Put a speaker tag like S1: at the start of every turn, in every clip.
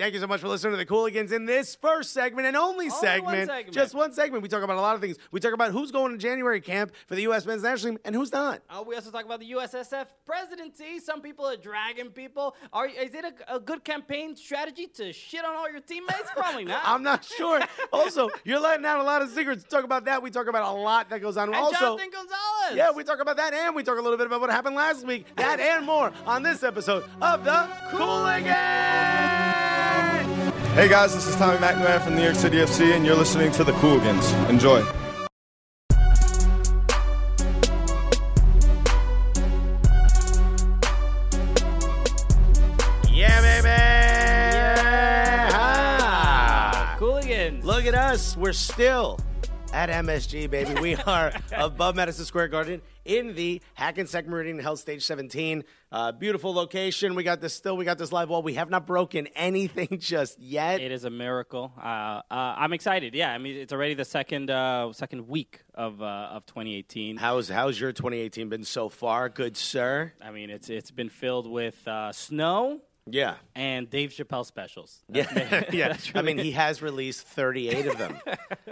S1: Thank you so much for listening to the Cooligans in this first segment and only,
S2: one
S1: segment,
S2: segment.
S1: Just one segment. We talk about a lot of things. We talk about who's going to January camp for the U.S. men's national team and who's not.
S2: Uh, we also talk about the USSF presidency. Some people are dragging people. Are is it a, a good campaign strategy to shit on all your teammates? Probably not.
S1: I'm not sure. also, you're letting out a lot of secrets. Talk about that. We talk about a lot that goes on.
S2: and
S1: also,
S2: Jonathan Gonzalez.
S1: yeah, we talk about that and we talk a little bit about what happened last week. That and more on this episode of the Cooligans.
S3: Hey guys, this is Tommy McNamara from New York City FC, and you're listening to the Cooligans. Enjoy.
S1: Yeah, baby.
S2: Cooligans.
S1: Look at us. We're still at MSG, baby. We are above Madison Square Garden in the Hackensack Meridian Health Stage 17. Uh, beautiful location. We got this still. We got this live wall. We have not broken anything just yet.
S2: It is a miracle. Uh, uh, I'm excited. Yeah, I mean it's already the second uh, second week of uh, of 2018.
S1: How's how's your 2018 been so far, good sir?
S2: I mean it's it's been filled with uh, snow
S1: Yeah.
S2: and Dave Chappelle specials.
S1: Yeah, yeah. I mean, he has released 38 of them,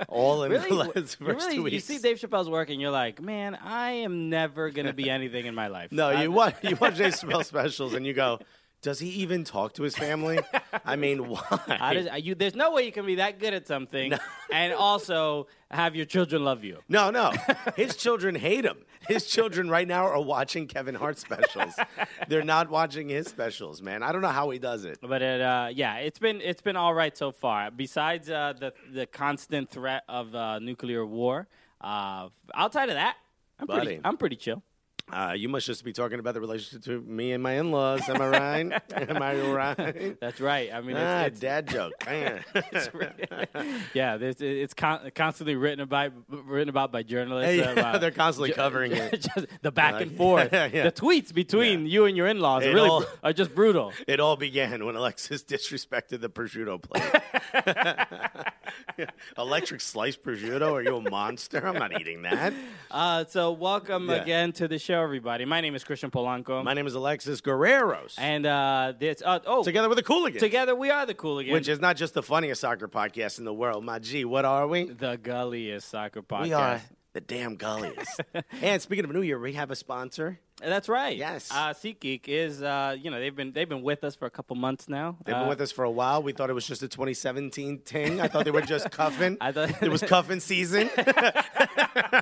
S1: all in
S2: Really,
S1: the last first
S2: really
S1: two
S2: you see Dave Chappelle's work and you're like, man, I am never gonna be anything in my life.
S1: No,
S2: I-
S1: you watch you watch Dave Chappelle specials and you go, does he even talk to his family? I mean, why?
S2: How does, you, there's no way you can be that good at something and also have your children love you.
S1: no, no. His children hate him. His children right now are watching Kevin Hart specials. They're not watching his specials, man. I don't know how he does it.
S2: But it, uh, yeah, it's been it's been all right so far. Besides uh, the the constant threat of uh, nuclear war, uh, outside of that, I'm
S1: Buddy.
S2: pretty I'm pretty chill.
S1: Uh, you must just be talking about the relationship to me and my in-laws. Am I right? Am I right?
S2: That's right. I mean,
S1: ah,
S2: it's,
S1: dad joke. Man.
S2: it's, yeah, there's, it's con- constantly written about written about by journalists.
S1: Yeah,
S2: about-
S1: they're constantly
S2: ju-
S1: covering it.
S2: just the back
S1: Like-
S2: and forth,
S1: Yeah, yeah.
S2: the tweets between you and your in-laws are really
S1: all-
S2: br- are just brutal.
S1: It all began when Alexis disrespected the prosciutto plate. Electric sliced prosciutto? Are you a monster? I'm not eating that.
S2: Uh, so welcome again to the show, everybody. My name is Christian Polanco,
S1: My name is Alexis Guerreros.
S2: and uh, this uh, oh
S1: Together with the Cooligans.
S2: together we are the Cooligans.
S1: Which is not just the funniest soccer podcast in the world. My G, what are we?
S2: the gulliest soccer podcast.
S1: We are the damn gulliest. and speaking of New Year, we have a sponsor.
S2: That's right.
S1: Yes.
S2: Uh, SeatGeek is uh, you know they've been they've been with us for a couple months now.
S1: They've been
S2: Uh,
S1: with us for a while. We thought it was just a 2017 thing. I thought they were just cuffing.
S2: I thought-
S1: it was cuffing season.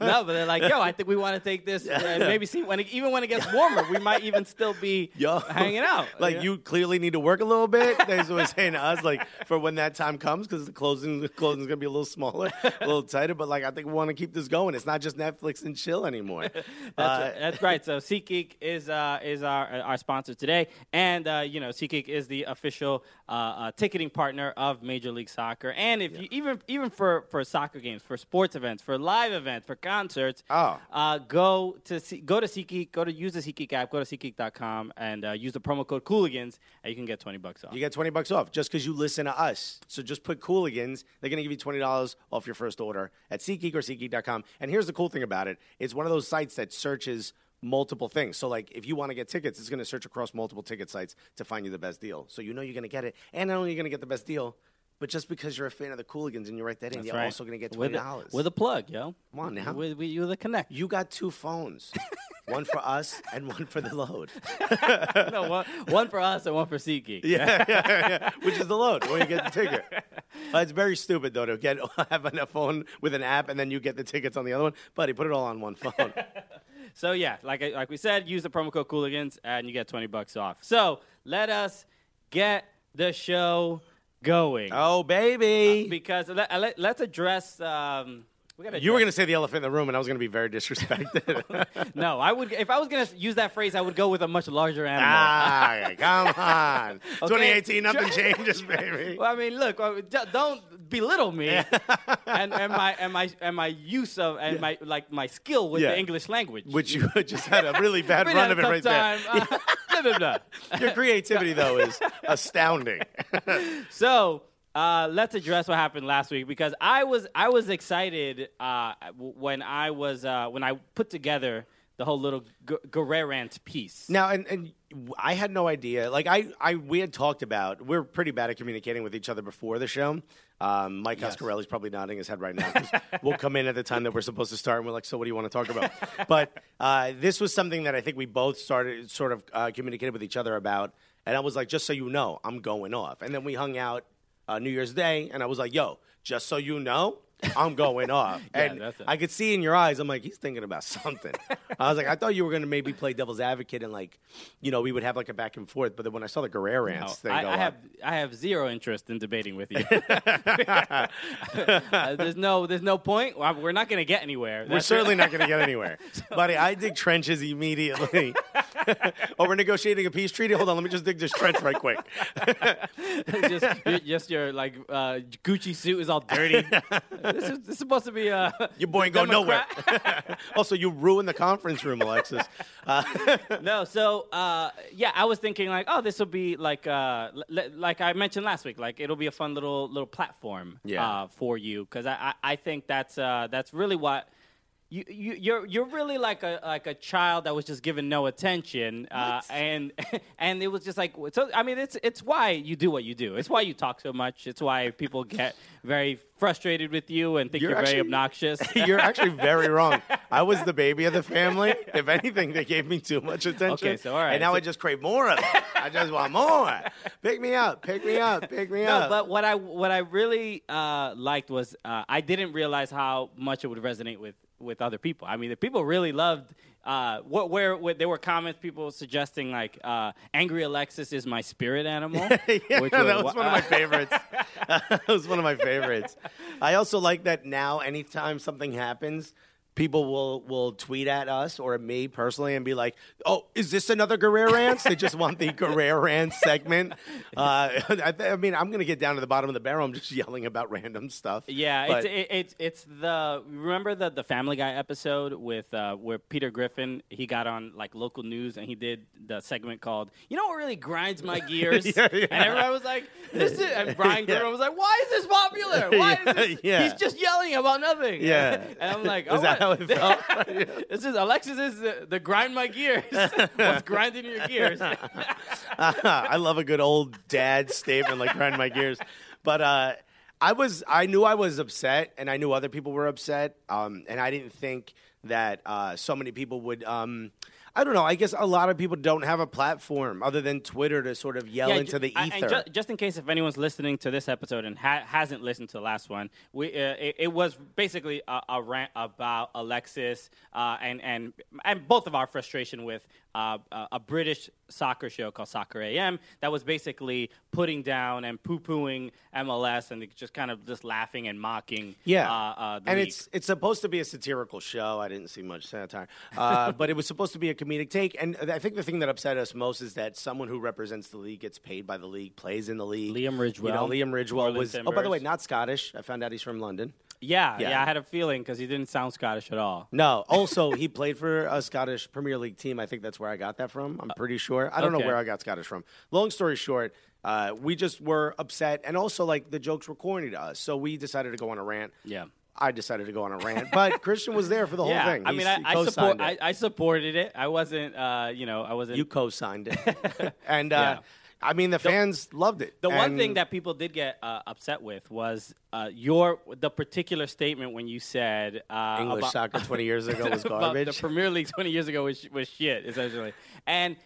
S2: no, but they're like, yo, I think we want to take this and maybe see when it, even when it gets warmer, we might even still be
S1: Yo.
S2: hanging out.
S1: Like
S2: know?
S1: you clearly need to work a little bit. That's what we're saying to us. Like for when that time comes, because the closing the closing's gonna be a little smaller, a little tighter. But like I think we want to keep this going. It's not just Netflix and chill anymore.
S2: That's,
S1: Uh,
S2: that's right. So SeatGeek is uh, is our our sponsor today, and uh, you know SeatGeek is the official uh, uh, ticketing partner of Major League Soccer. And if you even even for for soccer games, for sports events, for live events, for concerts,
S1: Oh.
S2: uh, go to See- go to SeatGeek, go to use the SeatGeek app, go to SeatGeek.com, and uh, use the promo code Cooligans, and you can get twenty bucks off.
S1: You get 20 bucks off just because you listen to us. So just put Cooligans. They're going to give you $20 off your first order at SeatGeek or SeatGeek.com. And here's the cool thing about it it's one of those sites that searches multiple things. So, like, if you want to get tickets, it's going to search across multiple ticket sites to find you the best deal. So, you know you're going to get it. And not only are you going to get the best deal, but just because you're a fan of the Cooligans and you write that in,
S2: That's
S1: you're
S2: right.
S1: also going to get $20.
S2: with a plug, yo.
S1: Come on now.
S2: With, with you the connect.
S1: you got two phones one for us and one for the load.
S2: no, one, one for us and one for SeatGeek.
S1: Yeah, yeah, yeah. Which is the load when you get the ticket. Uh, it's very stupid though to get have a phone with an app and then you get the tickets on the other one. Buddy, put it all on one phone.
S2: So yeah, like I- like we said, use the promo code Cooligans and you get twenty bucks off. So let us get the show going
S1: oh baby!
S2: because let, let, us address. Um, we gotta
S1: You were gonna say the elephant in the room, and I was gonna be very disrespected.
S2: no. I would if I was gonna use that phrase, I would go with a much larger animal.
S1: ah, come on!
S2: Okay,
S1: 2018, nothing changes, baby.
S2: Well, I mean, look, uh, don't belittle me and, and my and my and my use of and my like my skill with
S1: Yeah.
S2: the English language.
S1: Which you just had a really bad run of it right there.
S2: Uh, blah, blah, blah.
S1: Your creativity though is astounding.
S2: So, uh, let's address what happened last week because I was I was excited uh, when I was uh, when I put together the whole little G- Guerrerant piece.
S1: Now, and, and I had no idea. Like I, I, we had talked about. We're pretty bad at communicating with each other before the show. Um, Mike
S2: Yes.
S1: Probably nodding his head right now. we'll come in at the time that we're supposed to start, and we're like, "So, what do you want to talk about?" but uh, this was something that I think we both started sort of uh, communicated with each other about, and I was like, "Just so you know, I'm going off." And then we hung out uh, New Year's Day, and I was like, "Yo, just so you know." I'm going off,
S2: Yeah,
S1: and
S2: that's it.
S1: I could see in your eyes. I'm like, he's thinking about something. I was like, I thought you were going to maybe play devil's advocate and like, you know, we would have like a back and forth. But then when I saw the Guerrero
S2: No,
S1: thing
S2: I,
S1: go
S2: I have
S1: up,
S2: I have zero interest in debating with you. Uh, there's no there's no point. We're not going to get anywhere.
S1: we're
S2: That's
S1: certainly not going to get anywhere, buddy. I dig trenches immediately. oh, we're negotiating a peace treaty. Hold on, let me just dig this trench right quick.
S2: just, your- just your like uh, Gucci suit is all dirty. This, is, this is supposed to be uh,
S1: Your boy ain't going nowhere. also, you ruined the conference room, Alexis. Uh,
S2: no, so uh, yeah, I was thinking like, oh, this will be like uh, l- l- like I mentioned last week, like it'll be a fun little little platform
S1: Yeah.
S2: uh, for you because I, I I think that's uh, that's really what. You, you, you're you're really like a like a child that was just given no attention, uh, and and it was just like so. I mean, it's it's why you do what you do. It's why you talk so much. It's why people get very frustrated with you and think
S1: You're
S2: you're, very obnoxious.
S1: You're actually very wrong. I was the baby of the family. If anything, they gave me too much attention.
S2: Okay, so all right.
S1: And now
S2: So-
S1: I just crave more of it. I just want more. Pick me up. Pick me up. Pick me
S2: No,
S1: up.
S2: but what I what I really uh, liked was uh, I didn't realize how much it would resonate with with other people. I mean, the people really loved. Uh, what where, where there were comments, people suggesting like uh, "Angry Alexis is my spirit animal."
S1: yeah,
S2: which
S1: that was one of my favorites. that was one of my favorites. I also like that now. Anytime something happens, people will will tweet at us or at me personally and be like, "Oh, is this another Guerrero rants?" they just want the Guerrero rants segment. Uh, I, th- I mean, I'm gonna get down to the bottom of the barrel. I'm just yelling about random stuff.
S2: Yeah,
S1: But-
S2: it's it, it's it's the remember the the Family Guy episode with uh, where Peter Griffin he got on like local news and he did the segment called you know what really grinds my gears
S1: Yeah, yeah.
S2: and everyone was like this is and Brian
S1: Yeah.
S2: Griffin was like why is this popular why is this he's just yelling about nothing
S1: Yeah.
S2: and I'm like oh,
S1: how it felt?
S2: this is Alexis is the, the grind my gears what's grinding your gears
S1: I love a good old dad statement like grind my gears. But uh, I was I knew I was upset and I knew other people were upset. Um, and I didn't think that uh, so many people would um, I don't know. I guess a lot of people don't have a platform other than Twitter to sort of yell
S2: Yeah,
S1: into the
S2: I- and
S1: ether.
S2: ju- just in case if anyone's listening to this episode and ha- hasn't listened to the last one, we uh, it, it was basically a, a rant about Alexis uh, and and and both of our frustration with uh, a a British soccer show called Soccer AM that was basically putting down and poo pooing MLS and just kind of just laughing and mocking.
S1: Yeah,
S2: uh, uh, the
S1: and
S2: league.
S1: it's it's supposed to be a satirical show. I didn't see much satire, uh, but it was supposed to be a comedic take. And I think the thing that upset us most is that someone who represents the league gets paid by the league, plays in the league.
S2: Liam
S1: You know,
S2: Ridgewell,
S1: Liam Ridgewell was. Oh, by the way, not Scottish. I found out he's from London.
S2: Yeah,
S1: yeah.
S2: yeah, I had a feeling because he didn't sound Scottish at all.
S1: No. Also, he played for a Scottish Premier League team. I think that's where I got that from. I'm pretty sure. I don't know where I got Scottish from. Long story short, uh, we just were upset, and also like the jokes were corny to us, so we decided to go on a rant.
S2: Yeah.
S1: I decided to go on a rant, but Christian was there for the whole
S2: yeah,
S1: thing.
S2: I mean, I, I support. I. I supported it. I wasn't, uh, you know, I wasn't.
S1: you co-signed it, and uh,
S2: Yeah.
S1: I mean the fans loved it.
S2: The one thing that people did get uh, upset with was uh, your the particular statement when you said uh,
S1: English
S2: about,
S1: soccer 20 years ago was
S2: about the. Premier League 20 years ago was, was shit essentially, and.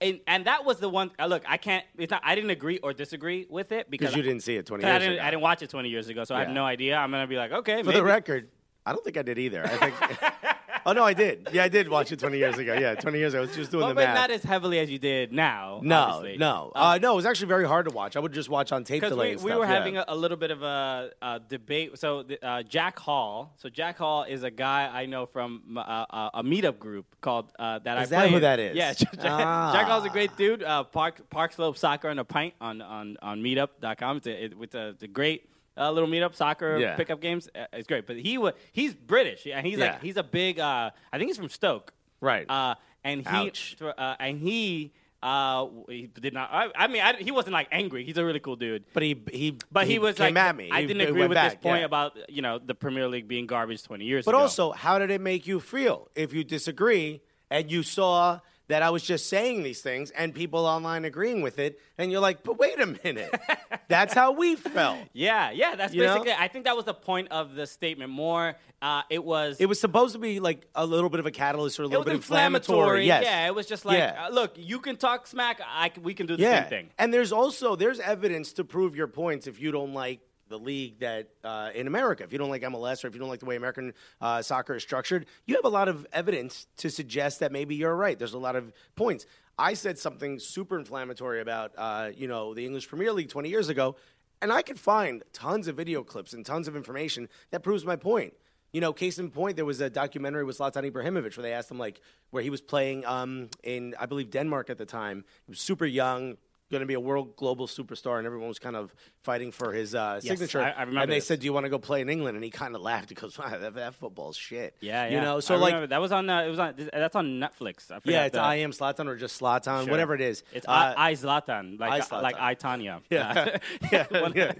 S2: And, and that was the one. Look, I can't. It's not. I didn't agree or disagree with it because
S1: you didn't see it 20
S2: 'cause I
S1: years
S2: didn't.
S1: ago.
S2: I didn't watch it 20 years ago, so I have no idea. I'm gonna be like, okay,
S1: For
S2: maybe.
S1: the record, I don't think I did either. I think. oh no, I did. Yeah, I did watch it 20 years ago. Yeah, 20 years ago. I was just doing
S2: Well,
S1: the
S2: but
S1: math.
S2: not as heavily as you did now.
S1: No,
S2: obviously.
S1: no,
S2: Um,
S1: uh, no. It was actually very hard to watch. I would just watch on tape delay.
S2: we,
S1: stuff,
S2: were
S1: yeah.
S2: having a, a little bit of a, a debate. So uh, Jack Hall. So Jack Hall is a guy I know from uh, uh, a meetup group called uh, that I
S1: Is that
S2: play
S1: who that is?
S2: Yeah, Jack,
S1: Ah.
S2: Jack Hall's a great dude. Uh, Park Park Slope Soccer and a Pint on on on Meetup.com. It's a, it, it's a, it's a great. Uh, little meetup soccer
S1: Yeah.
S2: pickup games. Uh, it's great, but he wa he's British and he's
S1: Yeah.
S2: like he's a big. Uh, I think he's from Stoke,
S1: Right.
S2: Uh, and he uh, and he Uh, he did not. I, I mean, I, he wasn't like angry. He's a really cool dude.
S1: But he he
S2: But he, was
S1: came
S2: like,
S1: at me.
S2: I didn't
S1: he
S2: agree with
S1: back,
S2: this point
S1: yeah.
S2: about you know the Premier League being garbage 20 years ago.
S1: But
S2: ago.
S1: also, how did it make you feel if you disagree and you saw that I was just saying these things and people online agreeing with it, and you're like, but wait a minute, that's how we felt.
S2: yeah, yeah, that's
S1: You know?
S2: basically. I think that was the point of the statement. More, uh, it was.
S1: It was supposed to be like a little bit of a catalyst or a little bit inflammatory. Yes.
S2: Yeah, it was just like,
S1: Yeah.
S2: uh, look, you can talk smack. I can, we can do the
S1: yeah.
S2: same thing.
S1: And there's also there's evidence to prove your points if you don't like the league that uh, in America, if you don't like MLS or if you don't like the way American uh, soccer is structured, you have a lot of evidence to suggest that maybe you're right. There's a lot of points. I said something super inflammatory about uh, you know the English Premier League 20 years ago, and I could find tons of video clips and tons of information that proves my point. You know, case in point, there was a documentary with Zlatan Ibrahimovic where they asked him like where he was playing um, in I believe Denmark at the time. He was super young, going to be a world global superstar, and everyone was kind of fighting for his uh, signature.
S2: I- I remember
S1: and they
S2: this.
S1: said, "Do you want to go play in England?" And he kind of laughed. He goes, wow, that, "That football's shit."
S2: Yeah, yeah.
S1: You know, so
S2: I
S1: like,
S2: remember that was on. Uh, it was on. That's on Netflix. I
S1: yeah, it's
S2: the-
S1: I am Zlatan or just Slatan,
S2: Sure.
S1: whatever it is.
S2: It's
S1: Uh,
S2: I, I Zlatan, like
S1: I Zlatan.
S2: like I Tanya.
S1: Yeah, yeah, yeah.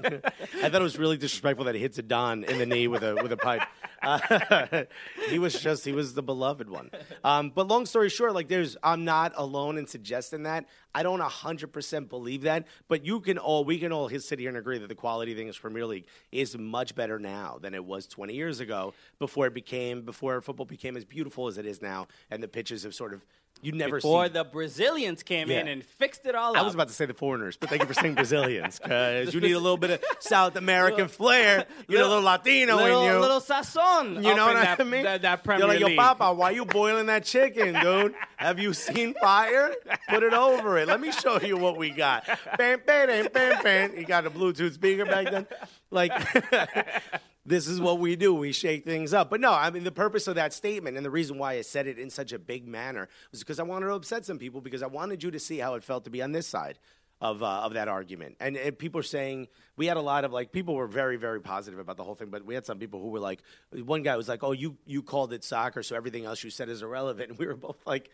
S1: I thought it was really disrespectful that he hits a Don in the knee with a with a pipe. He was just he was the beloved one. Um, but long story short, like there's I'm not alone in suggesting that. I don't hundred percent believe that, but you can all we can all sit here and agree that the quality of the English Premier League is much better now than it was 20 years ago before it became before football became as beautiful as it is now, and the pitches have sort of you never
S2: Before
S1: see
S2: the Brazilians came in and fixed it all up.
S1: I
S2: up.
S1: was about to say the foreigners, but thank you for saying Brazilians because you need a little bit of South American flair. You need a little Latino
S2: little,
S1: in you.
S2: A little sazon.
S1: you know what
S2: that,
S1: I mean?
S2: That, that Premier
S1: You're like, yo, Papa, why you boiling that chicken, dude? Have you seen fire? Put it over it. Let me show you what we got. Bam, bam, bam, bam, bam. You got a Bluetooth speaker back then. Like, this is what we do. We shake things up. But no, I mean, the purpose of that statement and the reason why I said it in such a big manner was because I wanted to upset some people because I wanted you to see how it felt to be on this side of uh, of that argument. And, and people are saying we had a lot of like people were very very positive about the whole thing, but we had some people who were like, one guy was like, "Oh, you you called it soccer, so everything else you said is irrelevant." And we were both like.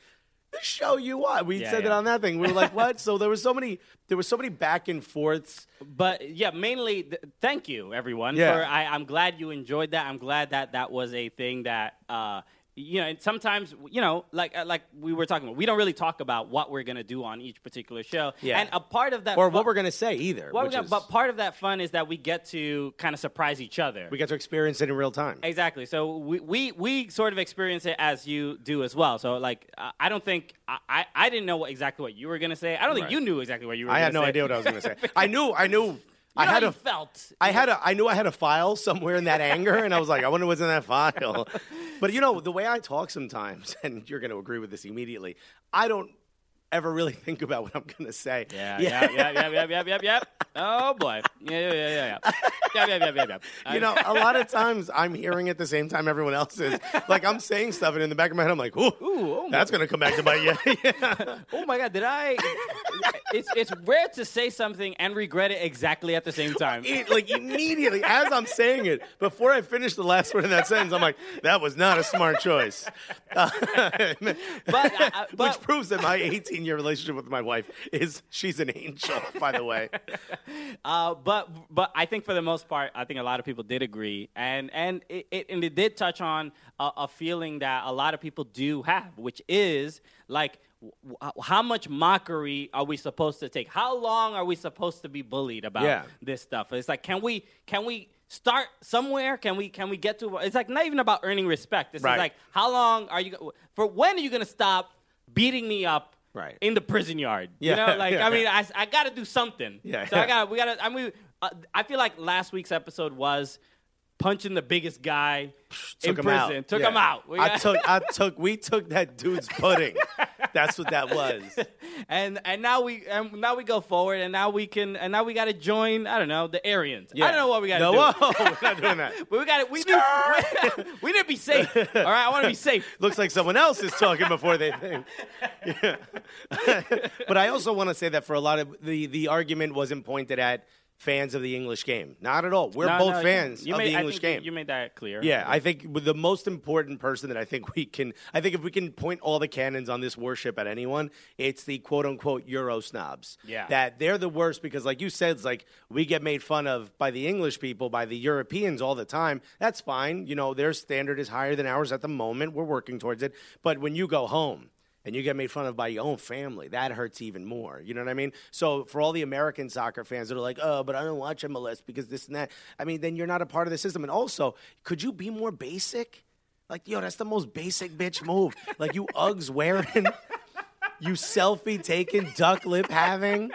S1: "The Show you what we
S2: Yeah,
S1: said it
S2: yeah.
S1: on that thing. We were like, "What?" so there was so many, there was so many back and forths.
S2: But yeah, mainly, th- thank you, everyone.
S1: Yeah.
S2: For I, I'm glad you enjoyed that. I'm glad that that was a thing that. Uh, you know, and sometimes you know, like uh, like we were talking about, we don't really talk about what we're gonna do on each particular show.
S1: Yeah.
S2: and a part of that,
S1: or
S2: fu-
S1: what we're gonna say either.
S2: gonna-
S1: is-
S2: but part of that fun is that we get to kind of surprise each other.
S1: we get to experience it in real time.
S2: Exactly. So we, we we sort of experience it as you do as well. So like I I don't think I, I, didn't know what, exactly what you were gonna say. I don't think
S1: Right.
S2: you knew exactly what you were.
S1: I
S2: gonna say.
S1: I had no
S2: say.
S1: idea what I was gonna say. I knew, I knew,
S2: You know
S1: had
S2: how
S1: a
S2: felt.
S1: I had a, I knew I had a file somewhere in that anger, and I was like, I wonder what's in that file. But you know, the way I talk sometimes, and you're going to agree with this immediately, I don't ever really think about what I'm going to say.
S2: Yeah, yeah, yeah, yeah, yeah, yeah, yeah, yeah. Oh boy. Yeah, yeah, yeah, yeah, yeah. Yeah, yeah, yeah, yeah, yeah.
S1: You know, a lot of times I'm hearing at the same time everyone else is. Like I'm saying stuff, and in the back of my head, I'm like, "Ooh,
S2: Ooh, oh
S1: that's going to come back to bite you." yeah.
S2: Oh my god, did I? It's it's rare to say something and regret it exactly at the same time.
S1: It, like immediately as I'm saying it, before I finish the last word in that sentence, I'm like, "That was not a smart choice." Uh,
S2: But, uh, uh,
S1: which proves that my 18 year relationship with my wife is she's an angel, by the way.
S2: Uh, but but I think for the most part, I think a lot of people did agree, and and it, it and it did touch on a, a feeling that a lot of people do have, which is like. How much mockery are we supposed to take? How long are we supposed to be bullied about
S1: Yeah.
S2: this stuff? It's like, can we can we start somewhere? Can we can we get to? It's like not even about earning respect. It's
S1: Right.
S2: like, how long are you for? When are you going to stop beating me up?
S1: Right.
S2: in the prison yard, you know, like
S1: yeah.
S2: I mean, I, I got to do something.
S1: Yeah,
S2: So I
S1: yeah.
S2: got we got to. I mean, uh, I feel like last week's episode was punching the biggest guy in
S1: Took him
S2: prison.
S1: out.
S2: Took
S1: Yeah.
S2: him out.
S1: I took, I took, we took that dude's pudding. That's what that was.
S2: and and now we and now we go forward, and now we can and now we got to join. I don't know the Aryans. I don't know what we got to
S1: no,
S2: do.
S1: Whoa, we're not doing that.
S2: But we got to we need we, we need to be safe. All right, I want to be safe.
S1: Looks like someone else is talking before they think. Yeah. but I also want to say that for a lot of the the argument wasn't pointed at fans of the English game. Not at all. We're
S2: No,
S1: both
S2: no,
S1: fans
S2: you
S1: of
S2: made,
S1: the English game.
S2: You made that clear.
S1: Yeah, I think the most important person that I think we can, I think if we can point all the cannons on this worship at anyone, it's the quote unquote Euro snobs.
S2: Yeah.
S1: That they're the worst because, like you said, it's like we get made fun of by the English people, by the Europeans all the time. That's fine. You know, their standard is higher than ours at the moment. We're working towards it. But when you go home, and you get made fun of by your own family, that hurts even more. You know what I mean? So for all the American soccer fans that are like, oh, but I don't watch MLS because this and that, I mean, then you're not a part of the system. And also, could you be more basic? Like, yo, that's the most basic bitch move. like you Uggs wearing, you selfie taking, duck lip having,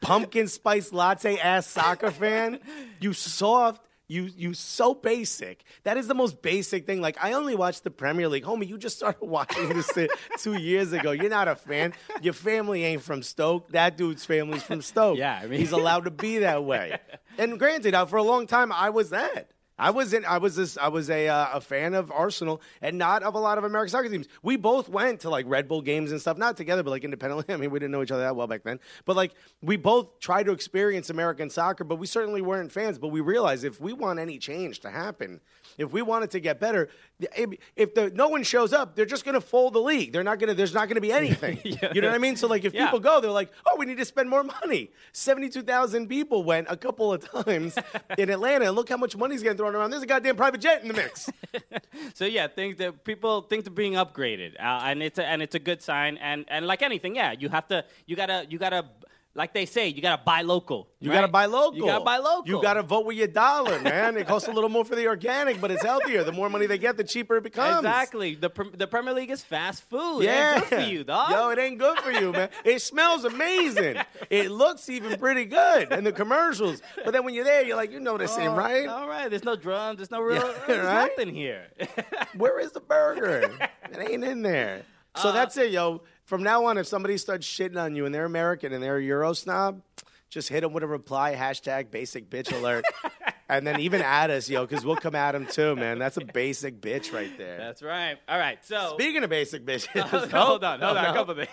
S1: pumpkin spice latte ass soccer fan. You soft. You you so basic. That is the most basic thing. Like I only watch the Premier League, homie. You just started watching this two years ago. You're not a fan. Your family ain't from Stoke. That dude's family's from Stoke.
S2: Yeah, I mean-
S1: he's allowed to be that way. And granted, uh, for a long time, I was that. I was in, I was this I was a uh, a fan of Arsenal and not of a lot of American soccer teams. We both went to like Red Bull games and stuff, not together, but like independently. I mean, we didn't know each other that well back then. But like we both tried to experience American soccer, but we certainly weren't fans. But we realized if we want any change to happen, if we want it to get better, if, the no one shows up, they're just going to fold the league. They're not going to. There's not going to be anything. You know what I mean? So like if
S2: Yeah.
S1: people go, they're like, oh, we need to spend more money. Seventy-two thousand people went a couple of times in Atlanta, and look how much money's getting thrown around. There's a goddamn private jet in the mix.
S2: So yeah, things that people think they're being upgraded, uh, and it's a, and it's a good sign. And and like anything, yeah, you have to you gotta you gotta like they say, you gotta buy local.
S1: You
S2: right?
S1: got to buy local.
S2: You gotta buy local.
S1: You got to vote with your dollar, man. It costs a little more for the organic, but it's healthier. The more money they get, the cheaper it becomes.
S2: exactly. The the Premier League is fast food.
S1: Yeah.
S2: Ain't good for you, dog.
S1: Yo, it ain't good for you, man. It smells amazing. it looks even pretty good in the commercials. But then when you're there, you're like, you know this ain't
S2: Oh,
S1: right.
S2: All right. There's no drums. There's no real.
S1: Yeah,
S2: there's
S1: right?
S2: nothing here.
S1: Where is the burger? it ain't in there.
S2: Uh,
S1: So that's it, yo. From now on, if somebody starts shitting on you and they're American and they're a Euro snob, just hit them with a reply hashtag basic bitch alert. and then even add us, yo, because we'll come at them too, man. That's a basic bitch right there.
S2: That's right. All right. So
S1: Speaking of basic bitches,
S2: hold on, hold
S1: Oh,
S2: on,
S1: no.
S2: a couple things.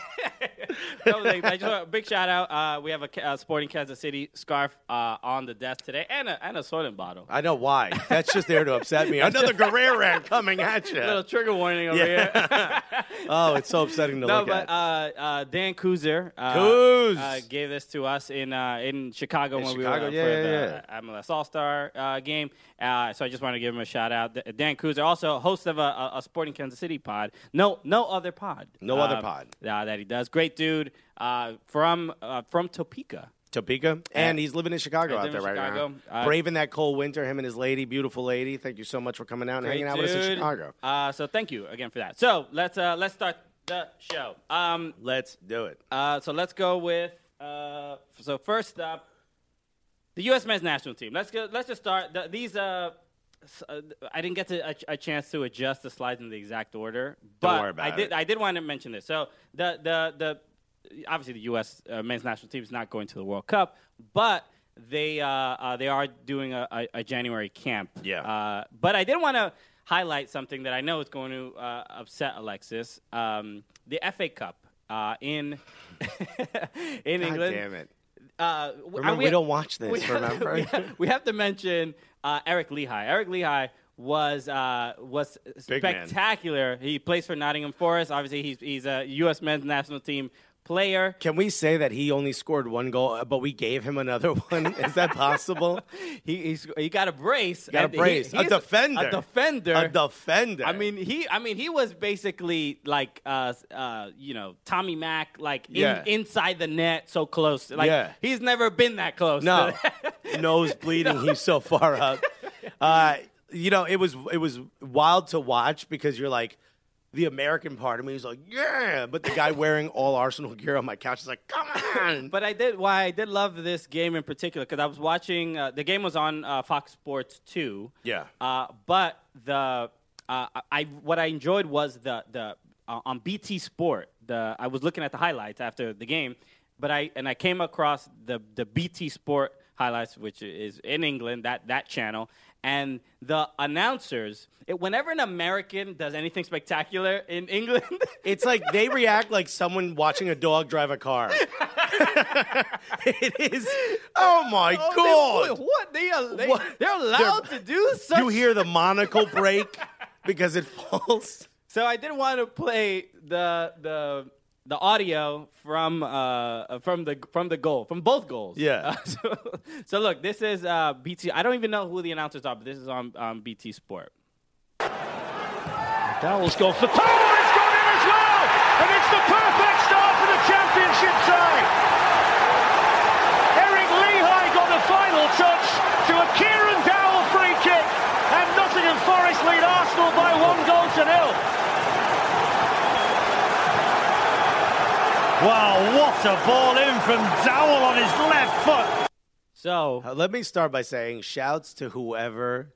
S2: Couple things. I just want a big shout out. Uh, we have a, uh Sporting Kansas City scarf uh, on the desk today, and a and a soda bottle.
S1: I know why. That's just there to upset me. Another Guerrero coming at you.
S2: Little trigger warning over here.
S1: Oh, it's so upsetting to
S2: no,
S1: look
S2: but
S1: at.
S2: uh, uh, Dan Kuzer uh,
S1: Kuz.
S2: gave this to us in uh, in Chicago
S1: In
S2: when
S1: Chicago,
S2: we were
S1: yeah,
S2: for
S1: yeah,
S2: the MLS All Star uh, game. Uh, so I just want to give him a shout out. Dan Kuzer, also host of a, a, a Sporting Kansas City pod. No, no other pod.
S1: No other pod.
S2: uh, that he does. Great dude uh, from uh, from Topeka.
S1: Topeka, and he's living in Chicago out there right
S2: Chicago.
S1: now,
S2: Uh,
S1: braving that cold winter. Him and his lady, beautiful lady. Thank you so much for coming out and
S2: Great
S1: hanging out with us in
S2: dude.
S1: Chicago.
S2: Uh, so thank you again for that. So let's uh, let's start the show. Um,
S1: Let's do it.
S2: Uh, so let's go with. Uh, so first up, the U.S. men's national team. Let's go. Let's just start. The, these. Uh, s- uh, I didn't get to, a, a chance to adjust the slides in the exact order, but
S1: worry about
S2: I did.
S1: it.
S2: I did want to mention this. So the the the obviously the U.S. Uh, men's national team is not going to the World Cup, but they uh, uh, they are doing a, a, a January camp.
S1: Yeah.
S2: Uh, but I did want to highlight something that I know is going to uh, upset Alexis. Um, the FA Cup uh, in in
S1: God
S2: England.
S1: damn it.
S2: Uh,
S1: Remember,
S2: we-
S1: we don't watch this,
S2: we have-
S1: remember?
S2: we have, we have to mention uh, Eric Lichaj. Eric Lichaj was uh, was
S1: Big man.
S2: spectacular. He plays for Nottingham Forest. Obviously, he's he's a U.S. men's national team player.
S1: Can we say that he only scored one goal, uh, but we gave him another one? Is that possible?
S2: He he's, he got a brace.
S1: Got a
S2: and he-
S1: brace. A defender.
S2: A defender.
S1: A defender.
S2: I mean, he. I mean, he was basically like, uh, uh, you know, Tommy Mack, like in,
S1: Yeah.
S2: inside the net, so close. Like,
S1: Yeah.
S2: he's never been that close.
S1: no, nose bleeding. He's so far up. Uh, you know, it was it was wild to watch because you're like. The American part of me is like, yeah, but the guy wearing all Arsenal gear on my couch is like, come on.
S2: But I did. Why I did love this game in particular because I was watching. Uh, the game was on uh, Fox Sports Two.
S1: Yeah.
S2: Uh, but the uh, I what I enjoyed was the the uh, on BT Sport. The I was looking at the highlights after the game, but I and I came across the the BT Sport highlights, which is in England that that channel. And the announcers. It, whenever an American does anything spectacular in England,
S1: It's like they react like someone watching a dog drive a car. it is. Oh my
S2: Oh, they-
S1: god!
S2: what they are they,
S1: What?
S2: they're allowed
S1: They're-
S2: to do such.
S1: You hear the monocle break because it falls.
S2: So I did want to play the the the audio from uh from the from the goal from both goals.
S1: Yeah.
S2: Uh, so, so look, this is uh BT. I don't even know who the announcers are, but this is on um, BT Sport.
S4: Dowell's gone for power, it's gone in as well! And it's the perfect start for the championship side! Eric Lichaj got the final touch to a Kieran Dowell free kick, and Nottingham Forest lead Arsenal by one goal to nil. Wow, what a ball in from Dowell on his left foot!
S2: So
S1: Uh, let me start by saying shouts to whoever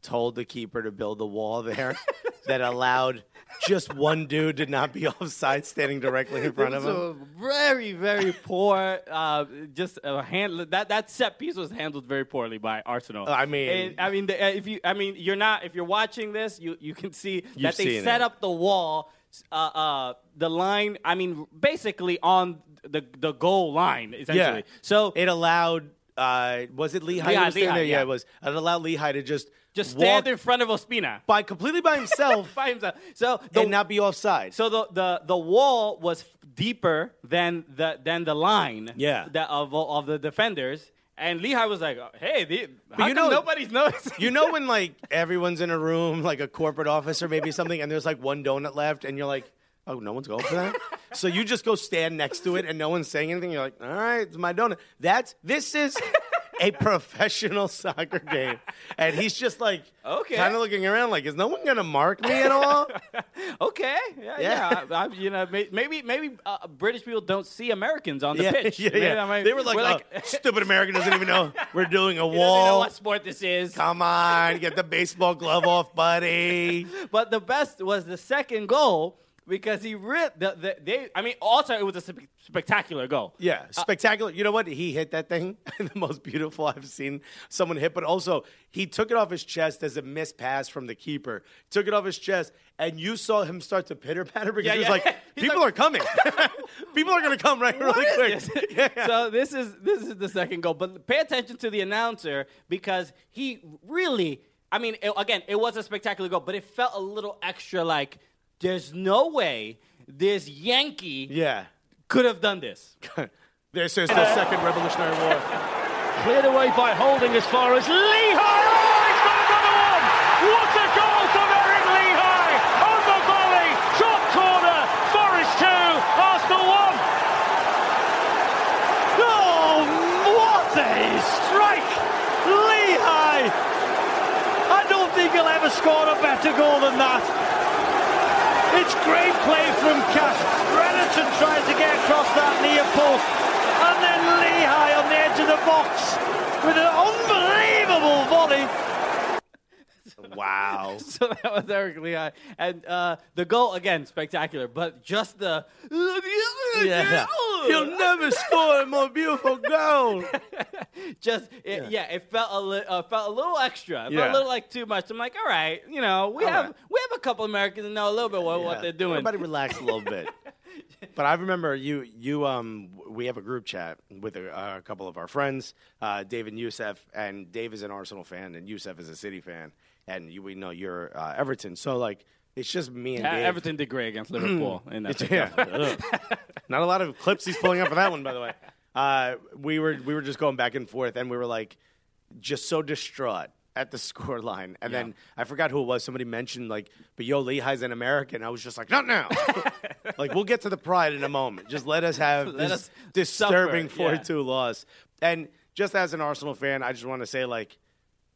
S1: told the keeper to build the wall there that allowed just one dude to not be offside standing directly in front of him.
S2: So very, very poor. Uh, just a hand that that set piece was handled very poorly by Arsenal.
S1: I mean-
S2: And, I mean, the, uh, if you, I mean, you're not. If you're watching this, you you can see that they set
S1: it.
S2: up the wall, uh, uh, the line. I mean, basically on the the goal line, essentially.
S1: Yeah.
S2: So
S1: It allowed. Uh, was it Lichaj? Lichaj,
S2: Lichaj,
S1: there?
S2: yeah.
S1: it was. It allowed Lichaj to just
S2: just stand in front of Ospina
S1: by completely by himself
S2: by himself. So the,
S1: and not be offside.
S2: So the, the, the wall was deeper than the than the line
S1: Yeah.
S2: that of of the defenders. And Lichaj was like, "Hey, the,
S1: you know-
S2: nobody's noticing?"
S1: You know when like everyone's in a room, like a corporate office or maybe something, and there's like one donut left, and you're like, "Oh, no one's going for that." so you just go stand next to it, and no one's saying anything. You're like, "All right, it's my donut." That's this is a professional soccer game, and he's just like,
S2: Okay.
S1: kind of looking around, like, "Is no one gonna mark me at all?"
S2: okay, yeah,
S1: Yeah.
S2: yeah. I, I, you know, maybe maybe uh, British people don't see Americans on the
S1: yeah,
S2: pitch.
S1: yeah,
S2: Maybe
S1: yeah.
S2: Might-
S1: they were like,
S2: we're
S1: "Oh, "Stupid American doesn't even know we're doing a
S2: "He doesn't know
S1: wall."
S2: what sport this is."
S1: Come on, get the baseball glove off, buddy.
S2: But the best was the second goal because he ripped the, the they. I mean, also it was a spe- spectacular goal.
S1: Yeah, uh, spectacular. you know what? He hit that thing, the most beautiful I've seen someone hit. But also, he took it off his chest as a missed pass from the keeper. Took it off his chest, and you saw him start to pitter patter because
S2: Yeah,
S1: he was
S2: yeah.
S1: like, "People
S2: like-
S1: are coming. People are going to come right really quick."
S2: this?
S1: Yeah.
S2: So this is this is the second goal, but pay attention to the announcer because he really. I mean, it, again, it was a spectacular goal, but it felt a little extra. Like there's no way this Yankee
S1: yeah.
S2: could have done this.
S1: this is the second Revolutionary War.
S4: Cleared away by Holding as far as Lichaj. Oh, he's got another one! What a goal from Eric Lichaj! On the volley, top corner, Forest 2, Arsenal 1. Oh, what a strike! Lichaj! I don't think he'll ever score a better goal than that. It's great play from Cash. Brereton tries to get across that near post. And then Lichaj on the edge of the box with an unbelievable volley.
S1: Wow.
S2: So that was Eric Lichaj, and uh, the goal again spectacular, but just the
S1: Yeah. You'll never score a more beautiful goal.
S2: just it, yeah. it felt a li- uh, felt a little extra. It felt a little like too much. I'm like, all right, you know, we
S1: All
S2: have
S1: right.
S2: we have a couple Americans that know a little bit what, what they're doing.
S1: Everybody relax a little bit. But I remember you, you, um, we have a group chat with a, a couple of our friends, uh, Dave and Youssef, and Dave is an Arsenal fan, and Youssef is a City fan, and you, we know you're uh, Everton. So like, it's just me and Dave.
S2: Everton did great against Liverpool in that.
S1: Yeah. Not a lot of clips he's pulling up for that one, by the way. Uh, we were we were just going back and forth, and we were like, just so distraught at the score line. And then I forgot who it was. Somebody mentioned like, but yo, Lichaj's an American. I was just like, not now. like we'll get to the pride in a moment. Just let us have
S2: Let
S1: this
S2: us
S1: disturbing four two loss. And just as an Arsenal fan, I just want to say like,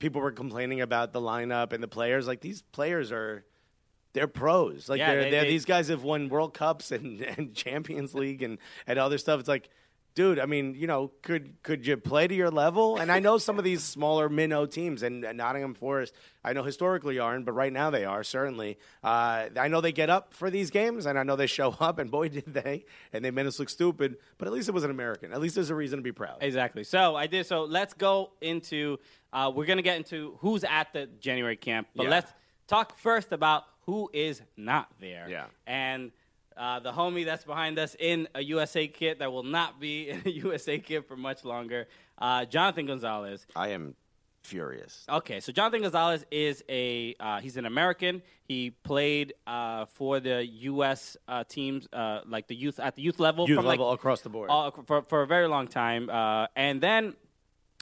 S1: people were complaining about the lineup and the players. Like these players are they're pros. Like
S2: Yeah,
S1: they're,
S2: they-
S1: they're,
S2: they-
S1: these guys have won World Cups and, and Champions League and, and other stuff. It's like, dude, I mean, you know, could could you play to your level? And I know some of these smaller minnow teams and, and Nottingham Forest, I know historically aren't, but right now they are certainly. Uh, I know they get up for these games, and I know they show up, and boy did they, and they made us look stupid. But at least it was an American. At least there's a reason to be proud.
S2: Exactly. So I did. So let's go into Uh, we're gonna get into who's at the January camp, but
S1: Yeah.
S2: let's talk first about who is not there.
S1: Yeah.
S2: And uh, the homie that's behind us in a USA kit that will not be in a USA kit for much longer, uh, Jonathan Gonzalez.
S1: I am furious.
S2: Okay, so Jonathan Gonzalez is a uh, he's an American. He played uh, for the U.S. Uh, teams, uh, like the youth at the youth level,
S1: Youth
S2: from
S1: level
S2: like,
S1: across the board.
S2: all, for for a very long time, uh, and then.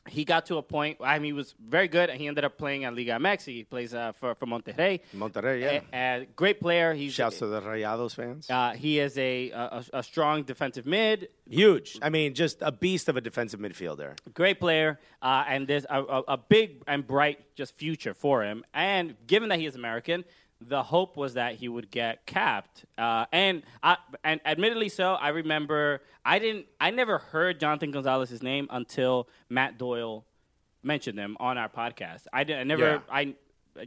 S2: He got to a point. I mean, he was very good. And he ended up playing at Liga MX. He plays uh, for for Monterrey.
S1: Monterrey, yeah.
S2: A, a great player. He's
S1: Shouts to the Rayados fans.
S2: uh, he is a, a a strong defensive mid.
S1: Huge. I mean, just a beast of a defensive midfielder.
S2: great player, uh, and there's a, a, a big and bright just future for him. And given that he is American, the hope was that he would get capped. Uh, and I, and admittedly so, I remember I didn't, I never heard Jonathan Gonzalez's name until Matt Doyle mentioned him on our podcast. I did, I never,
S1: Yeah.
S2: I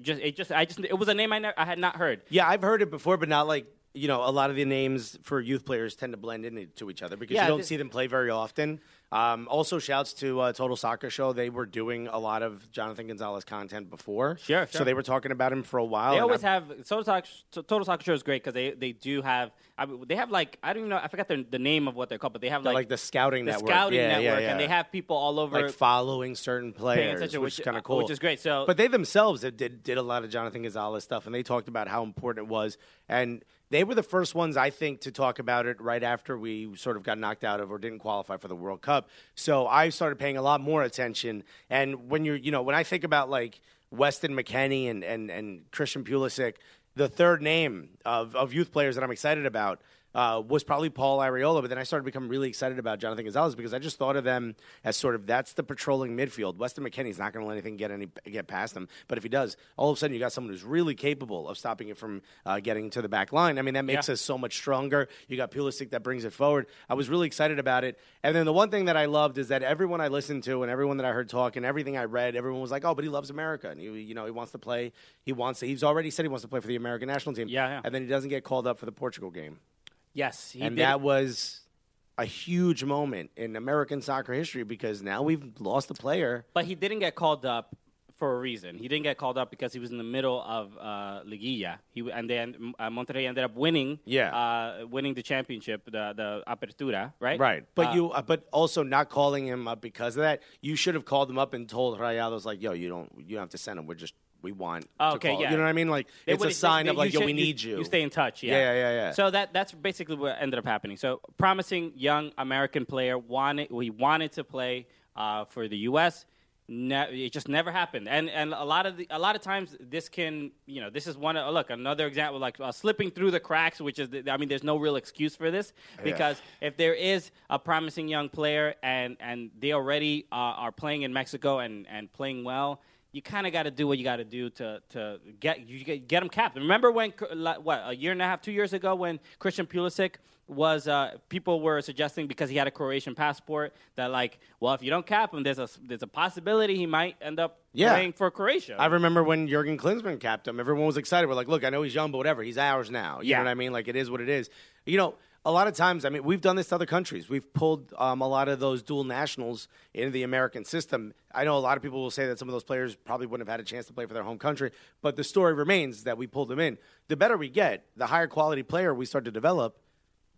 S2: just, it just, I just, it was a name I, never, I had not heard.
S1: Yeah, I've heard it before, but not like you know. A lot of the names for youth players tend to blend into each other because
S2: Yeah,
S1: you don't
S2: th-
S1: see them play very often. Um, also, shouts to uh, Total Soccer Show. They were doing a lot of Jonathan Gonzalez content before.
S2: Sure,
S1: So they were talking about him for a while.
S2: They always
S1: I've-
S2: have Total Soccer. Total Soccer Show is great because they, they do have. I mean, they have like I don't even know. I forgot the, the name of what they're called, but they have like,
S1: like the scouting
S2: the
S1: network.
S2: scouting
S1: Yeah, yeah,
S2: network,
S1: yeah.
S2: and they have people all over.
S1: like following certain players,
S2: attention,
S1: which,
S2: which-
S1: is kind of cool.
S2: which is great. So-
S1: but they themselves did, did did a lot of Jonathan Gonzalez stuff, and they talked about how important it was. And they were the first ones, I think, to talk about it right after we sort of got knocked out of or didn't qualify for the World Cup. So I started paying a lot more attention. And when you're, you know, when I think about like Weston McKennie and and and Christian Pulisic, the third name of of youth players that I'm excited about uh, was probably Paul Arriola, but then I started becoming really excited about Jonathan Gonzalez because I just thought of them as sort of that's the patrolling midfield. Weston McKennie's not going to let anything get any get past him, but if he does, all of a sudden you got someone who's really capable of stopping it from uh, getting to the back line. I mean, that makes
S2: Yeah.
S1: us so much stronger. You got Pulisic that brings it forward. I was really excited about it, and then the one thing that I loved is that everyone I listened to and everyone that I heard talk and everything I read, everyone was like, "Oh, but he loves America, and he, you know, he wants to play. He wants. To, he's already said he wants to play for the American national team.
S2: Yeah, yeah.
S1: and then he doesn't get called up for the Portugal game."
S2: Yes, he
S1: and
S2: did.
S1: that was a huge moment in American soccer history because now we've lost a player.
S2: but he didn't get called up for a reason. He didn't get called up because he was in the middle of uh, Liguilla. He and then uh, Monterrey ended up winning.
S1: Yeah.
S2: uh, winning the championship, the the Apertura, right?
S1: Right, but
S2: Uh,
S1: you, uh, but also not calling him up because of that. You should have called him up and told Rayados like, "Yo, you don't, you don't have to send him. We're just, we want."
S2: Oh,
S1: to
S2: okay,
S1: call."
S2: yeah.
S1: You know what I mean? Like,
S2: They
S1: it's a sign
S2: they-
S1: of like, "Yo,
S2: should-
S1: we need you."
S2: You stay in touch. Yeah.
S1: Yeah, yeah, yeah, yeah.
S2: So that that's basically what ended up happening. So promising young American player wanted we wanted to play uh, for the U.S. Ne- it just never happened, and and a lot of the, a lot of times this can you know this is one of, look another example like uh, slipping through the cracks, which is the, I mean there's no real excuse for this because if there is a promising young player and and they already uh, are playing in Mexico and and playing well, you kind of got to do what you got to do to to get you get, get them capped. Remember when what a year and a half, two years ago, when Christian Pulisic was uh, people were suggesting because he had a Croatian passport that like, well, if you don't cap him, there's a there's a possibility he might end up
S1: Yeah.
S2: playing for Croatia.
S1: I remember when Jurgen Klinsmann capped him. Everyone was excited. We're like, "Look, I know he's young, but whatever. He's ours now." You
S2: Yeah.
S1: know what I mean? Like, it is what it is. You know. A lot of times, I mean, we've done this to other countries. We've pulled um, a lot of those dual nationals into the American system. I know a lot of people will say that some of those players probably wouldn't have had a chance to play for their home country, but the story remains that we pulled them in. The better we get, the higher quality player we start to develop,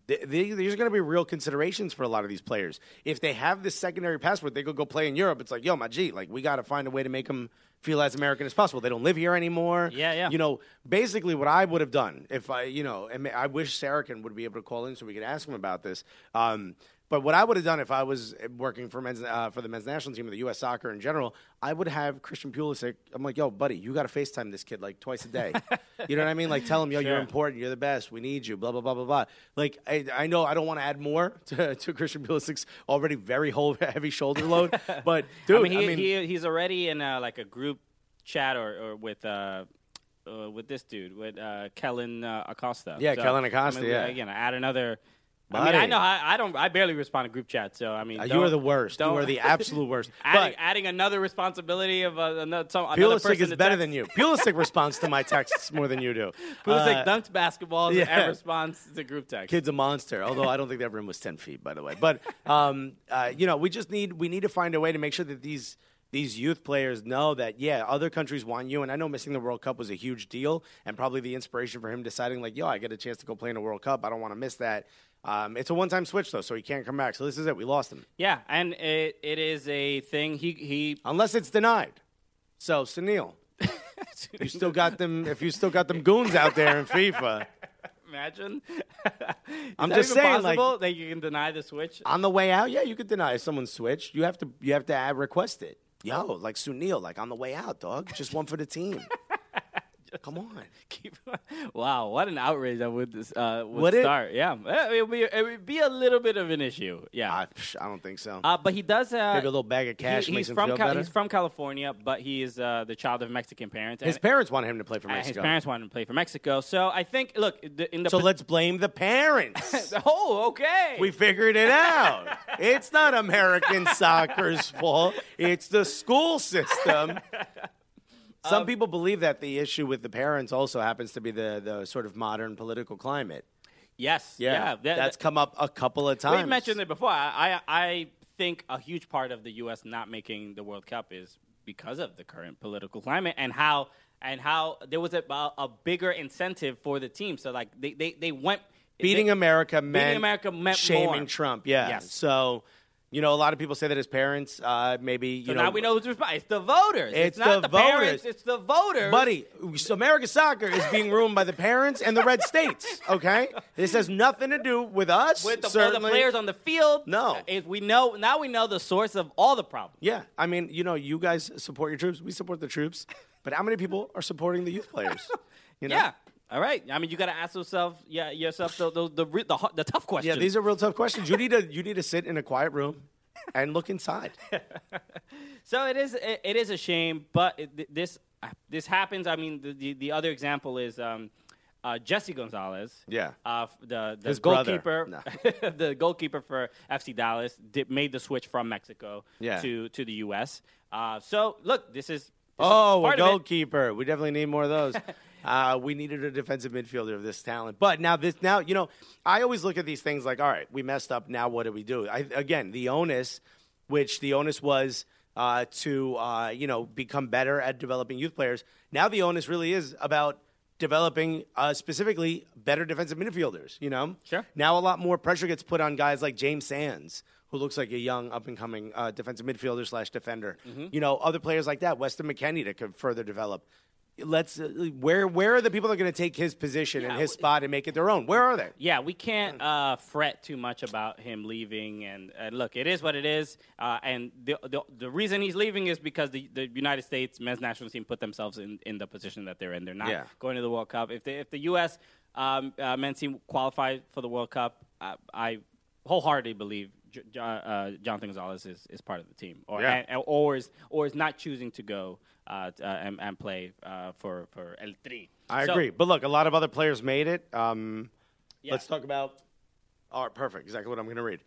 S1: th- th- There's going to be real considerations for a lot of these players. If they have this secondary passport, they could go play in Europe. It's like, yo, my G, like we got to find a way to make them feel as American as possible. They don't live here anymore.
S2: Yeah, yeah.
S1: You know, basically what I would have done if I, you know, and I wish Sarachan would be able to call in so we could ask him about this. Um, but what I would have done if I was working for men's uh, for the men's national team of the U.S. Soccer in general, I would have Christian Pulisic. I'm like, yo, buddy, you got to FaceTime this kid like twice a day. you know what I mean? Like, tell him, yo, you're important, you're the best, we need you, blah blah blah blah blah. Like, I, I know I don't want to add more to, to Christian Pulisic's already very whole, heavy shoulder load, but dude,
S2: I mean, he, he he's already in uh, like a group chat or, or with. Uh, uh, with this dude, with uh, Kellyn uh, Acosta.
S1: Yeah, Kellyn Acosta,
S2: I mean,
S1: yeah.
S2: Again, add another. I mean, I know I, I don't. I barely respond to group chat, so I mean,
S1: Uh, you are the worst. You are the absolute worst.
S2: adding, adding another responsibility of uh, another, some, another
S1: Pulisic
S2: person
S1: is
S2: to
S1: better
S2: text.
S1: than you. Pulisic responds to my texts more than you do.
S2: Pulisic
S1: Uh,
S2: dunks basketballs
S1: yeah.
S2: and responds to group text.
S1: kid's a monster. Although I don't think that rim was ten feet, by the way. But um, uh, you know, we just need we need to find a way to make sure that these these youth players know that yeah, other countries want you. And I know missing the World Cup was a huge deal, and probably the inspiration for him deciding like, yo, I get a chance to go play in a World Cup. I don't want to miss that. Um, it's a one-time switch though, so he can't come back. So this is it. We lost him
S2: Yeah, and it, it is a thing. He he.
S1: unless it's denied. So Sunil, you still got them. If you still got them goons out there in FIFA.
S2: Imagine.
S1: I'm
S2: that
S1: just saying, like-
S2: that you can deny the switch.
S1: on the way out, yeah, you could deny if someone switched. You have to you have to add, request it. Yo, like Sunil, like on the way out, dog. Just one for the team. Come on.
S2: Keep- wow, what an outrage that would uh, would
S1: Would it?
S2: start. Yeah, Eh, it would, be, it would be a little bit of an issue. Yeah,
S1: I, I don't think so.
S2: uh, but he does. Uh,
S1: Maybe a little bag of cash
S2: he-
S1: makes
S2: he's
S1: him
S2: from
S1: feel
S2: Cal-
S1: better.
S2: He's from California, but he is uh, the child of Mexican parents.
S1: his parents wanted him to play for Mexico.
S2: His parents wanted him to play for Mexico. So I think, look, the- in the
S1: so
S2: pos-
S1: let's blame the parents.
S2: Oh, okay.
S1: we figured it out. It's not American soccer's fault. It's the school system. Some
S2: Um,
S1: people believe that the issue with the parents also happens to be the, the sort of modern political climate.
S2: yes,
S1: Yeah,
S2: yeah. that-
S1: that's come up a couple of times.
S2: We mentioned it before. I, I I think a huge part of the U.S. not making the World Cup is because of the current political climate and how and how there was a, a bigger incentive for the team. So like they they, they went
S1: beating
S2: they,
S1: America meant
S2: America meant
S1: shaming
S2: more.
S1: Trump. Yeah.
S2: Yes.
S1: So, you know, a lot of people say that his parents, uh, maybe you
S2: So
S1: know,
S2: now we know who's responsible. It's the voters.
S1: It's
S2: not
S1: the
S2: the, parents.
S1: voters.
S2: It's the voters.
S1: Buddy, American soccer is being ruined by the parents and the red states. Okay, this has nothing to do with us.
S2: with the, the players on the field.
S1: No.
S2: If we know now we know the source of all the problems.
S1: Yeah, I mean, you know, you guys support your troops. We support the troops, but how many people are supporting the youth players? You know?
S2: Yeah. All right. I mean, you got to ask yourself, yeah, yourself the the the, the, the, the tough questions.
S1: Yeah, these are real tough questions. You need to you need to sit in a quiet room and look inside.
S2: So it is it, it is a shame, but it, this this happens. I mean, the the, the other example is um, uh, Jesse Gonzalez.
S1: Yeah.
S2: uh, the the
S1: His
S2: goalkeeper,
S1: No.
S2: the goalkeeper for FC Dallas, did, made the switch from Mexico
S1: Yeah.
S2: to to the U.S. Uh, so look, this is. This
S1: Oh, a
S2: part of it.
S1: goalkeeper. We definitely need more of those. uh, we needed a defensive midfielder of this talent. But now this now, you know, I always look at these things like, all right, we messed up. Now what do we do? I, again, the onus, which the onus was uh, to uh, you know become better at developing youth players. Now the onus really is about developing uh, specifically better defensive midfielders. You know,
S2: Sure.
S1: Now a lot more pressure gets put on guys like James Sands, who looks like a young up and coming uh, defensive midfielder slash defender. You know, other players like that, Weston McKennie, that could further develop. Let's uh, where where are the people that are going to take his position and his spot and make it their own? Where are they?
S2: Yeah, we can't uh, fret too much about him leaving. And, look, it is what it is. Uh, and the, the the reason he's leaving is because the, the United States men's national team put themselves in, in the position that they're in. They're not
S1: Yeah.
S2: going to the World Cup. If the if the U.S. Um, uh, men's team qualified for the World Cup, uh, I wholeheartedly believe. J- J- uh, Jonathan Gonzalez is, is part of the team, or
S1: Yeah.
S2: and, or is or is not choosing to go uh, uh, and, and play uh, for for El Tri.
S1: I
S2: So-
S1: agree. But look, a lot of other players made it. Um,
S2: Yeah.
S1: Let's talk about. All right, perfect. Exactly what I'm going to read.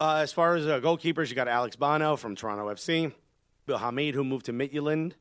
S1: Uh, as far as uh, goalkeepers, you got Alex Bono from Toronto FC, Bill Hamid, who moved to Midtjylland.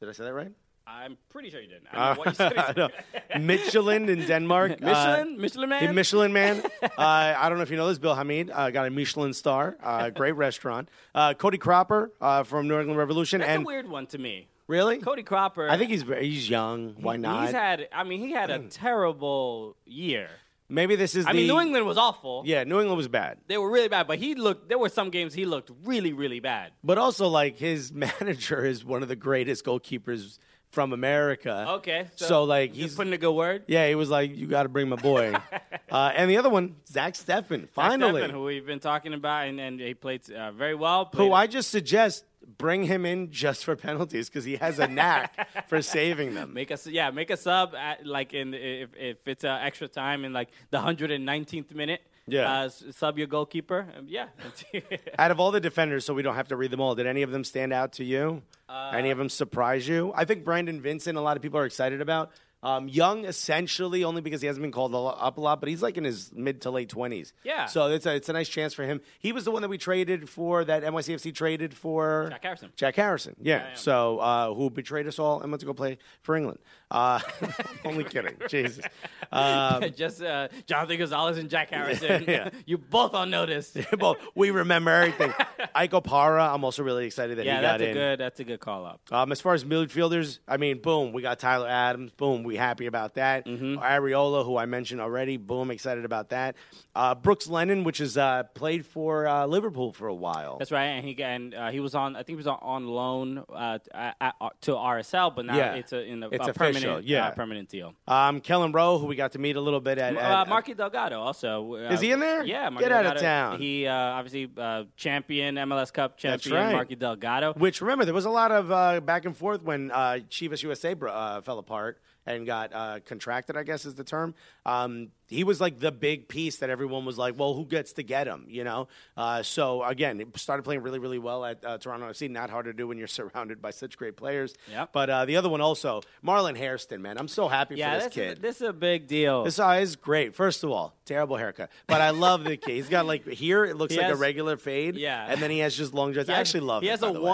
S1: Did I say that right?
S2: I'm pretty sure you didn't. I don't know what you said.
S1: Know. In Denmark.
S2: Michelin,
S1: Uh,
S2: Michelin man.
S1: Michelin man. uh, I don't know if you know this. Bill Hamid uh, got a Michelin star. Uh, great restaurant. Uh, Cody Cropper uh, from New England Revolution.
S2: That's
S1: and
S2: a weird one to me.
S1: really,
S2: Cody Cropper.
S1: I think he's he's young. Why not?
S2: He's had. I mean, he had a terrible year.
S1: Maybe this is.
S2: I
S1: the,
S2: mean, New England was awful.
S1: Yeah, New England was bad.
S2: They were really bad, but he looked. There were some games he looked really, really bad.
S1: But also, like his manager is one of the greatest goalkeepers from America.
S2: Okay,
S1: So, like he's
S2: putting a good word.
S1: yeah, he was like, you got to bring my boy. uh, and the other one, Zach Steffen,
S2: Zach
S1: finally,
S2: Steffen, who we've been talking about, and, and he played uh, very well.
S1: who
S2: played-
S1: I just suggest bring him in just for penalties because he has a knack for saving them.
S2: Make us, yeah, make a sub at, like in if, if it's uh, extra time in like the 119th minute.
S1: Yeah.
S2: uh, sub your goalkeeper. Um, yeah,
S1: Out of all the defenders, so we don't have to read them all, did any of them stand out to you?
S2: Uh,
S1: any of them surprise you? I think Brandon Vincent, a lot of people are excited about. Um, young, essentially, only because he hasn't been called up a lot, but he's like in his mid to late twenties.
S2: Yeah.
S1: So it's a it's a nice chance for him. He was the one that we traded for that NYCFC traded for
S2: Jack Harrison.
S1: Jack Harrison. Yeah.
S2: yeah.
S1: So uh, who betrayed us all and went to go play for England. Uh, only kidding. Jesus. Um,
S2: Just uh, Jonathan Gonzalez and Jack Harrison.
S1: Yeah.
S2: you both on notice.
S1: well, we remember everything. Ike Opara, I'm also really excited that
S2: yeah,
S1: he got
S2: that's a
S1: in.
S2: good. That's a good call up.
S1: Um, as far as midfielders, I mean, boom, we got Tyler Adams. Boom, we happy about that.
S2: Mm-hmm.
S1: Arriola, who I mentioned already. Boom, excited about that. Uh, Brooks Lennon, which is uh, played for uh, Liverpool for a while.
S2: That's right, and he and uh, he was on. I think he was on, on loan uh, at, at, to RSL, but now
S1: Yeah.
S2: it's a, in a,
S1: It's
S2: a
S1: official, yeah.
S2: uh, permanent deal.
S1: Um, Kellyn Rowe, who we got to meet a little bit at. at
S2: Uh, Marky Delgado also. Uh,
S1: Is he in there?
S2: Yeah, Marky
S1: Get out of town.
S2: He uh, obviously uh, champion MLS Cup champion
S1: right.
S2: Marky Delgado.
S1: Which remember, there was a lot of uh, back and forth when uh, Chivas USA bro- uh, fell apart and got uh, contracted. I guess is the term. Um, he was like the big piece that everyone was like, "Well, who gets to get him?" You know. Uh, so again, he started playing really, really well at uh, Toronto FC. Not hard to do when you're surrounded by such great players.
S2: Yep.
S1: But uh, the other one also, Marlon Hairston. Man, I'm so happy
S2: yeah,
S1: for this
S2: this,
S1: kid.
S2: Is, this is a big deal.
S1: This eye is great. First of all, terrible haircut, but I love the kid. He's got like here it looks
S2: He
S1: like a regular fade,
S2: Yeah.
S1: and then he has just long dreads. I actually love.
S2: He
S1: it,
S2: He
S1: has
S2: a
S1: the way.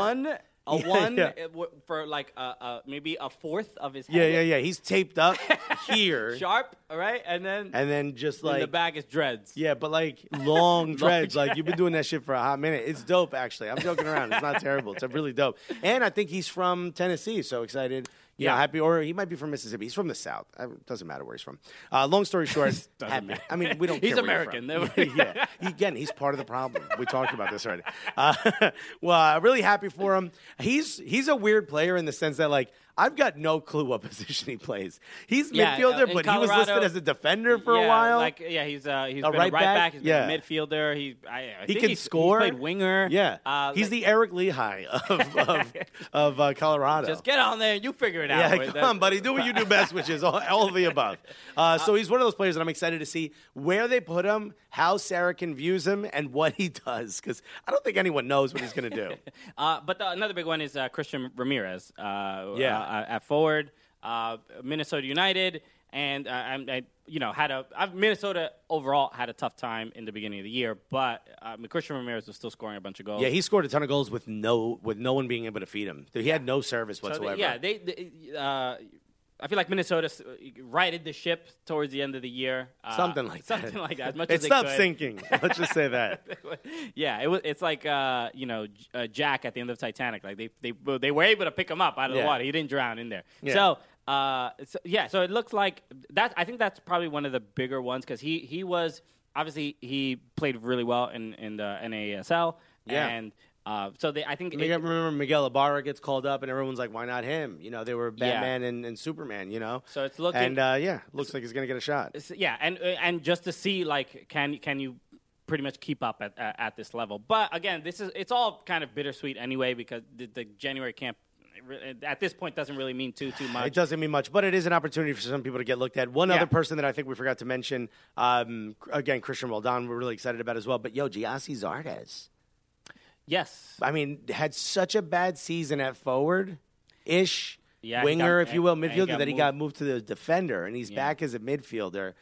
S2: A
S1: Yeah,
S2: one
S1: yeah.
S2: w- for like uh, uh, maybe a fourth of his
S1: Yeah,
S2: head.
S1: yeah, yeah. He's taped up here,
S2: Sharp, all right, and then
S1: and then just like
S2: in the back is dreads.
S1: yeah, but like long dreads. like you've been doing that shit for a hot minute. It's dope, actually. I'm joking around. It's not terrible. It's really dope. And I think he's from Tennessee. So excited. You know,
S2: Yeah.
S1: happy, or he might be from Mississippi. He's from the South. Uh, Doesn't matter where he's from. Uh, long story short, happy.
S2: matter.
S1: I mean, we don't.
S2: He's
S1: care where you're
S2: American.
S1: yeah. He- Again, he's part of the problem. We talked about this already. Uh, well, uh, really happy for him. He's he's a weird player in the sense that like. I've got no clue what position he plays. He's
S2: Yeah,
S1: midfielder,
S2: uh,
S1: but he was listed as a defender for
S2: yeah,
S1: a while.
S2: Like yeah, he's uh, he's
S1: A
S2: been
S1: right
S2: a right
S1: back?
S2: back. He's
S1: Yeah.
S2: been a midfielder. He I, I
S1: he
S2: think
S1: can score.
S2: He's played winger.
S1: Yeah,
S2: uh,
S1: he's
S2: like,
S1: the Eric Lichaj of of, of uh, Colorado.
S2: Just get on there. You figure it out.
S1: yeah, come on, buddy. Do what you do best, which is all, all of the above. Uh, so he's one of those players that I'm excited to see where they put him, how Sarachan views him, and what he does. Because I don't think anyone knows what he's going to do.
S2: Uh, but the, another big one is uh, Christian Ramirez. Uh,
S1: Yeah.
S2: Uh, at forward, uh, Minnesota United, and uh, I, I, you know, had a I've, Minnesota overall had a tough time in the beginning of the year, but uh, Christian Ramirez was still scoring a bunch of goals.
S1: Yeah, he scored a ton of goals with no with no one being able to feed him. He had no service
S2: So they-
S1: whatsoever.
S2: yeah, they. they uh, I feel like Minnesota righted the ship towards the end of the year. Uh,
S1: something like that.
S2: something like that. As much
S1: it
S2: as
S1: stopped
S2: could.
S1: sinking. Let's just say that.
S2: yeah, it was. It's like uh, you know uh, Jack at the end of Titanic. Like they they they were able to pick him up out of
S1: Yeah.
S2: the water. He didn't drown in there.
S1: Yeah.
S2: So. Uh, so, yeah, so it looks like that. I think that's probably one of the bigger ones because he he was obviously he played really well in in the NASL.
S1: Yeah.
S2: and uh, so they I think
S1: I mean,
S2: it-
S1: remember Miguel Ibarra gets called up, and everyone's like, "Why not him?" You know, they were
S2: Yeah.
S1: Batman and, and Superman. You know,
S2: So it's looking-
S1: and uh, yeah, looks like he's gonna get a shot.
S2: Yeah, and uh, and just to see like can can you pretty much keep up at at, at this level? But again, this is it's all kind of bittersweet anyway because the, the January camp at this point doesn't really mean too too much.
S1: It doesn't mean much, but it is an opportunity for some people to get looked at. One
S2: Yeah.
S1: other person that I think we forgot to mention, um, again, Christian Roldan, we're really excited about as well. But yo, Gyasi Zardes,
S2: Yes.
S1: I mean, had such a bad season at forward ish.
S2: Yeah,
S1: winger,
S2: got-
S1: if you will,
S2: and- and he
S1: midfielder. that he
S2: moved.
S1: got moved to the defender, and he's
S2: Yeah.
S1: back as a midfielder.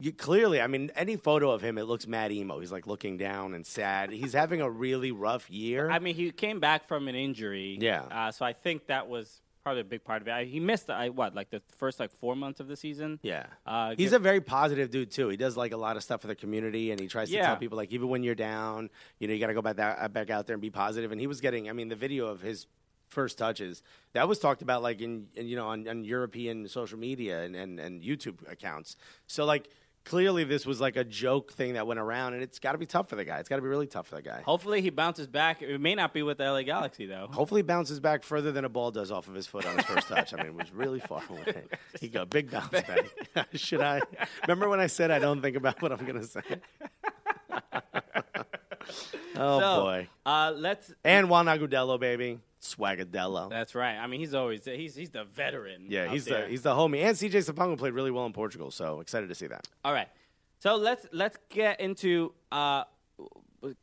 S1: You, clearly, I mean, any photo of him, it looks mad emo. He's like looking down and sad. He's having a really rough year.
S2: I mean, he came back from an injury.
S1: Yeah.
S2: Uh, so I think that was probably a big part of it. I, he missed I, what like the first like four months of the season.
S1: Yeah.
S2: Uh,
S1: He's a very positive dude too. He does like a lot of stuff for the community, and he tries to
S2: Yeah.
S1: tell people like even when you're down, you know, you got to go back that, back out there and be positive. And he was getting, I mean, the video of his first touches that was talked about like in, in you know on, on European social media and, and and YouTube accounts. So like clearly this was like a joke thing that went around, and it's got to be tough for the guy. It's got to be really tough for the guy.
S2: Hopefully he bounces back. It may not be with the LA Galaxy though.
S1: Hopefully, he bounces back further than a ball does off of his foot on his first touch. I mean, it was really far away. He got a big bounce back. Should I? Remember when I said I don't think about what I'm going to say? oh,
S2: So,
S1: boy.
S2: Uh, let's.
S1: And Juan Agudelo, baby. Swagadello.
S2: That's right. I mean, he's always he's he's the veteran.
S1: Yeah, he's
S2: there.
S1: the he's the homie. And CJ Sapong played really well in Portugal, so excited to see that.
S2: All right. So let's let's get into uh,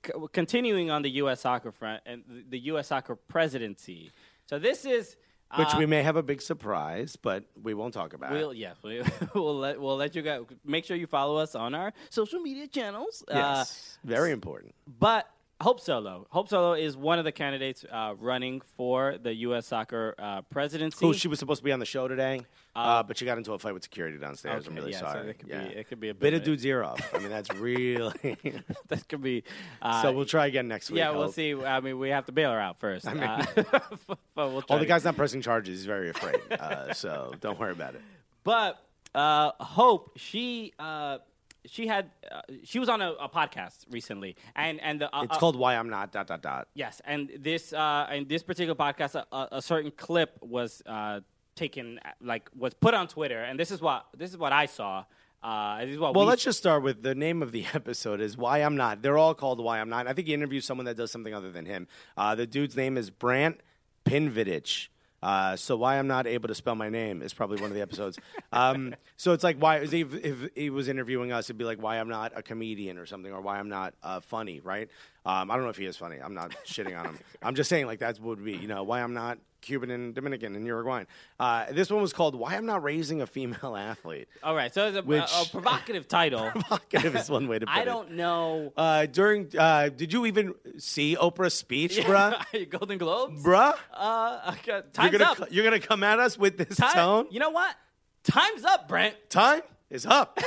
S2: c- continuing on the U.S. soccer front and the- U.S. soccer presidency. So this is
S1: Which we may have a big surprise, but we won't talk about
S2: We'll
S1: it.
S2: yes, we, we'll let we'll let you guys make sure you follow us on our social media channels. Uh,
S1: Yes, very important.
S2: but Hope Solo, Hope Solo is one of the candidates uh, running for the U.S. Soccer uh, presidency.
S1: Who she was supposed to be on the show today, uh, but she got into a fight with security downstairs. I'm really
S2: yeah, so
S1: sorry.
S2: it could be-
S1: yeah.
S2: it could be a
S1: bit
S2: bit
S1: of dude's ear off. I mean, that's really.
S2: that could be. Uh,
S1: so we'll try again next week.
S2: yeah, we'll
S1: Hope.
S2: see. I mean, we have to bail her out first.
S1: I mean-
S2: uh, but we'll try
S1: Oh, the guy's not pressing charges. He's very afraid. Uh, so don't worry about it.
S2: But uh, Hope, she uh, she had uh, she was on a, a podcast recently, and and the, uh,
S1: It's
S2: uh,
S1: called Why I'm Not dot dot dot.
S2: yes, and this uh, in this particular podcast, a- a, a certain clip was uh, taken, like was put on Twitter, and this is what this is what I saw. Uh, this is what
S1: Well,
S2: we
S1: let's just start with the name of the episode is Why I'm Not. They're all called Why I'm Not. I think he interviews someone that does something other than him. Uh, the dude's name is Brant Pinvidic. Uh, so why I'm not able to spell my name is probably one of the episodes. um, so it's like why if, if he was interviewing us, it'd be like why I'm not a comedian or something, or why I'm not uh, funny, right? Um, I don't know if he is funny. I'm not shitting on him. I'm just saying like that would be you know why I'm not Cuban and Dominican and Uruguayan. Uh, this one was called Why I'm Not Raising a Female Athlete.
S2: all right. So it's a,
S1: Which-
S2: a, a provocative title.
S1: Provocative is one way to put
S2: I
S1: it.
S2: don't know.
S1: Uh, during, uh, did you even see Oprah's speech, bruh?
S2: Golden Globes.
S1: bruh,
S2: Uh, okay,
S1: you're
S2: time's
S1: gonna
S2: up.
S1: you're gonna come at us with this
S2: Time-
S1: tone.
S2: You know what? Time's up, Brent.
S1: Time is up.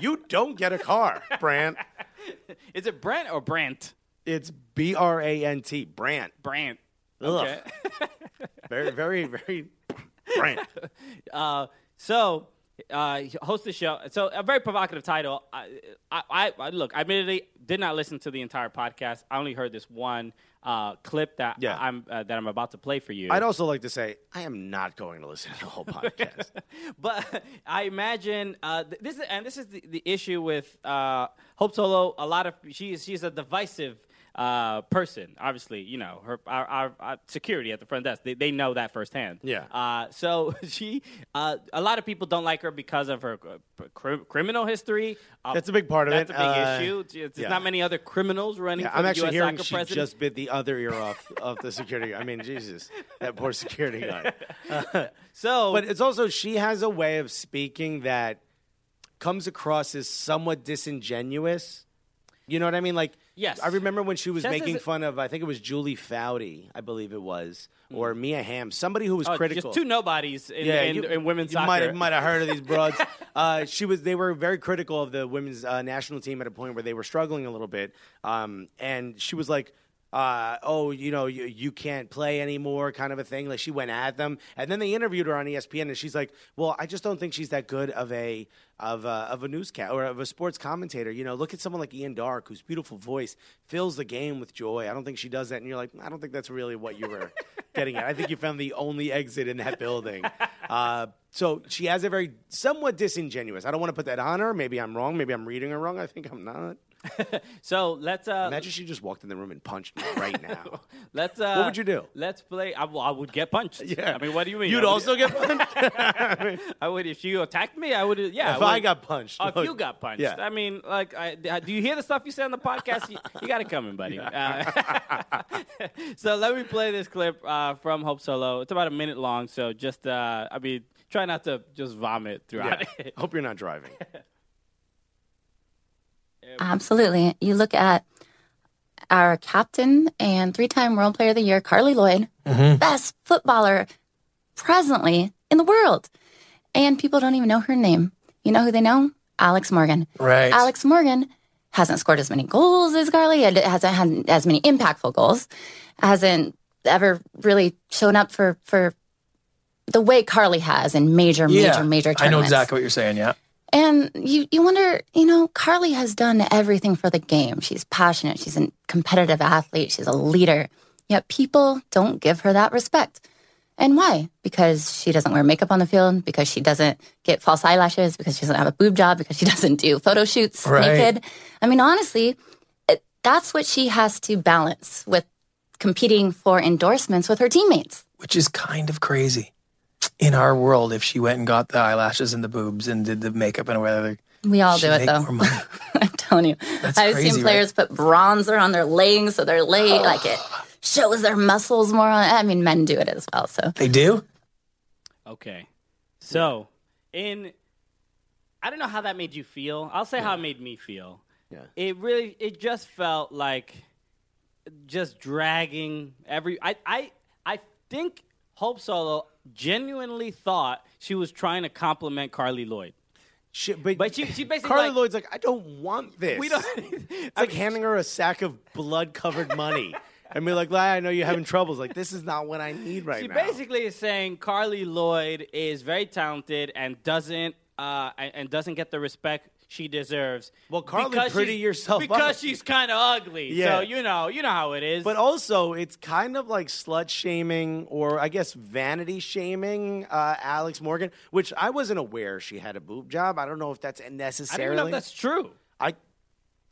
S1: you don't get a car, Brant.
S2: Is it Brent or Brant?
S1: It's B R A N T, Brant.
S2: Brant.
S1: Ugh.
S2: Okay.
S1: Very, very, very Brant.
S2: uh, so, uh, host the show. So, a very provocative title. I, I, I look. I admittedly did not listen to the entire podcast. I only heard this one uh, clip that
S1: Yeah.
S2: I'm uh, that I'm about to play for you.
S1: I'd also like to say I am not going to listen to the whole podcast.
S2: but I imagine uh, this is, and this is the, the issue with uh, Hope Solo. A lot of she's she's a divisive uh, person. Obviously, you know her our, our, our security at the front desk. They, they know that firsthand.
S1: Yeah.
S2: Uh, so she uh, a lot of people don't like her because of her uh, cr- criminal history. Uh,
S1: That's a big part of
S2: that's
S1: it.
S2: That's a big
S1: Uh,
S2: issue. There's
S1: yeah.
S2: not many other criminals running
S1: Yeah,
S2: for
S1: I'm
S2: the
S1: actually
S2: U.S.
S1: hearing she
S2: president.
S1: just bit the other ear off of the security. I mean, Jesus, that poor security guard.
S2: so,
S1: But it's also she has a way of speaking that comes across as somewhat disingenuous. You know what I mean? Like,
S2: Yes.
S1: I remember when she was
S2: as
S1: making fun of, I think it was Julie Foudy, I believe it was, or Mia Hamm, somebody who was
S2: oh,
S1: critical.
S2: just two nobodies in, in,
S1: you-
S2: in women's
S1: you
S2: soccer.
S1: Might have, might have heard of these broads. uh, she was. They were very critical of the women's uh, national team at a point where they were struggling a little bit. Um, and she was like, uh, "Oh, you know, you, you can't play anymore," kind of a thing. Like she went at them, and then they interviewed her on ESPN, and she's like, "Well, I just don't think she's that good of a of a, of a newscast or of a sports commentator. You know, look at someone like Ian Darke, whose beautiful voice fills the game with joy. I don't think she does that." And you're like, "I don't think that's really what you were getting at. I think you found the only exit in that building." Uh, so she has a very somewhat disingenuous. I don't want to put that on her. Maybe I'm wrong. Maybe I'm reading her wrong. I think I'm not.
S2: so let's uh,
S1: Imagine she just walked in the room and punched me right now.
S2: Let's. Uh,
S1: What would you do?
S2: Let's play. I, I would get punched.
S1: Yeah.
S2: I mean, what do you mean?
S1: You'd
S2: I would-
S1: also get punched
S2: I would if you attacked me. I would. Yeah.
S1: if
S2: I,
S1: I got punched.
S2: Oh, if you got punched.
S1: Yeah.
S2: I mean, like, I, do you hear the stuff you say on the podcast? you, you got it coming, buddy. Uh, so let me play this clip uh, from Hope Solo. It's about a minute long, so just, uh, I mean, try not to just vomit throughout
S1: Yeah.
S2: it.
S1: Hope you're not driving.
S5: Absolutely. You look at our captain and three time World Player of the Year, Carli Lloyd, mm-hmm. best footballer presently in the world. And people don't even know her name. You know who they know? Alex Morgan.
S6: Right.
S5: Alex Morgan hasn't scored as many goals as Carli, and hasn't had as many impactful goals, hasn't ever really shown up for, for the way Carli has in major,
S6: yeah.
S5: major, major tournaments.
S6: I know exactly what you're saying. Yeah.
S5: And you, you wonder, you know, Carli has done everything for the game. She's passionate. She's a competitive athlete. She's a leader. Yet people don't give her that respect. And why? Because she doesn't wear makeup on the field, because she doesn't get false eyelashes, because she doesn't have a boob job, because she doesn't do photo shoots
S6: Right.
S5: naked. I mean, honestly, it, that's what she has to balance with competing for endorsements with her teammates.
S6: Which is kind of crazy in our world if she went and got the eyelashes and the boobs and did the makeup and whatever.
S5: We all
S6: she'd
S5: do it
S6: make
S5: though.
S6: more money.
S5: I'm telling you.
S6: That's
S5: I've
S6: crazy,
S5: seen
S6: right?
S5: players put bronzer on their legs so they're lay like it shows their muscles more. On, I mean, men do it as well. So
S6: They do?
S2: Okay. So, in I don't know how that made you feel. I'll say how it made me feel.
S1: Yeah.
S2: It really it just felt like just dragging every I I I think Hope Solo genuinely thought she was trying to compliment Carli Lloyd.
S1: She, but,
S2: But she- she basically
S1: Carli
S2: like-
S1: Lloyd's like, I don't want this.
S2: We don't
S1: It's like handing her a sack of blood covered money and be like, "Lai, I know you're having troubles. Like, this is not what I need right
S2: She
S1: now.
S2: She basically is saying Carli Lloyd is very talented and doesn't uh, and doesn't get the respect she deserves.
S1: Well, Carli,
S2: because
S1: pretty yourself
S2: because
S1: up.
S2: she's kind of ugly.
S1: Yeah.
S2: So you know, you know how it is.
S1: But also, it's kind of like slut shaming or I guess vanity shaming uh, Alex Morgan, which I wasn't aware she had a boob job. I don't know if that's
S2: I don't
S1: necessarily.
S2: know if that's true.
S1: I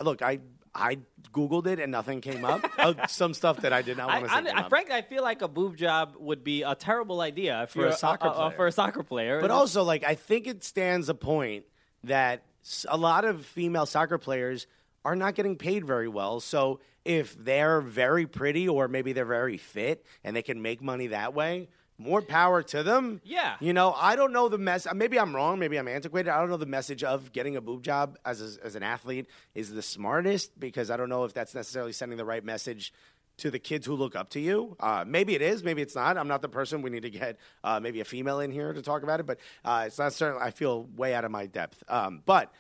S1: look, I I googled it and nothing came up. uh, some stuff that I did not want to say.
S2: I, I, frankly, I feel like a boob job would be a terrible idea for
S1: You're a soccer
S2: uh,
S1: player.
S2: for a soccer player.
S1: But also, like, I think it stands a point that a lot of female soccer players are not getting paid very well. So if they're very pretty or maybe they're very fit and they can make money that way, more power to them.
S2: Yeah.
S1: You know, I don't know the mess. Uh, maybe I'm wrong. Maybe I'm antiquated. I don't know the message of getting a boob job as a, as an athlete is the smartest because I don't know if that's necessarily sending the right message to the kids who look up to you. Uh, maybe it is. Maybe it's not. I'm not the person. We need to get uh, maybe a female in here to talk about it. But uh, it's not certain. I feel way out of my depth. Um, but.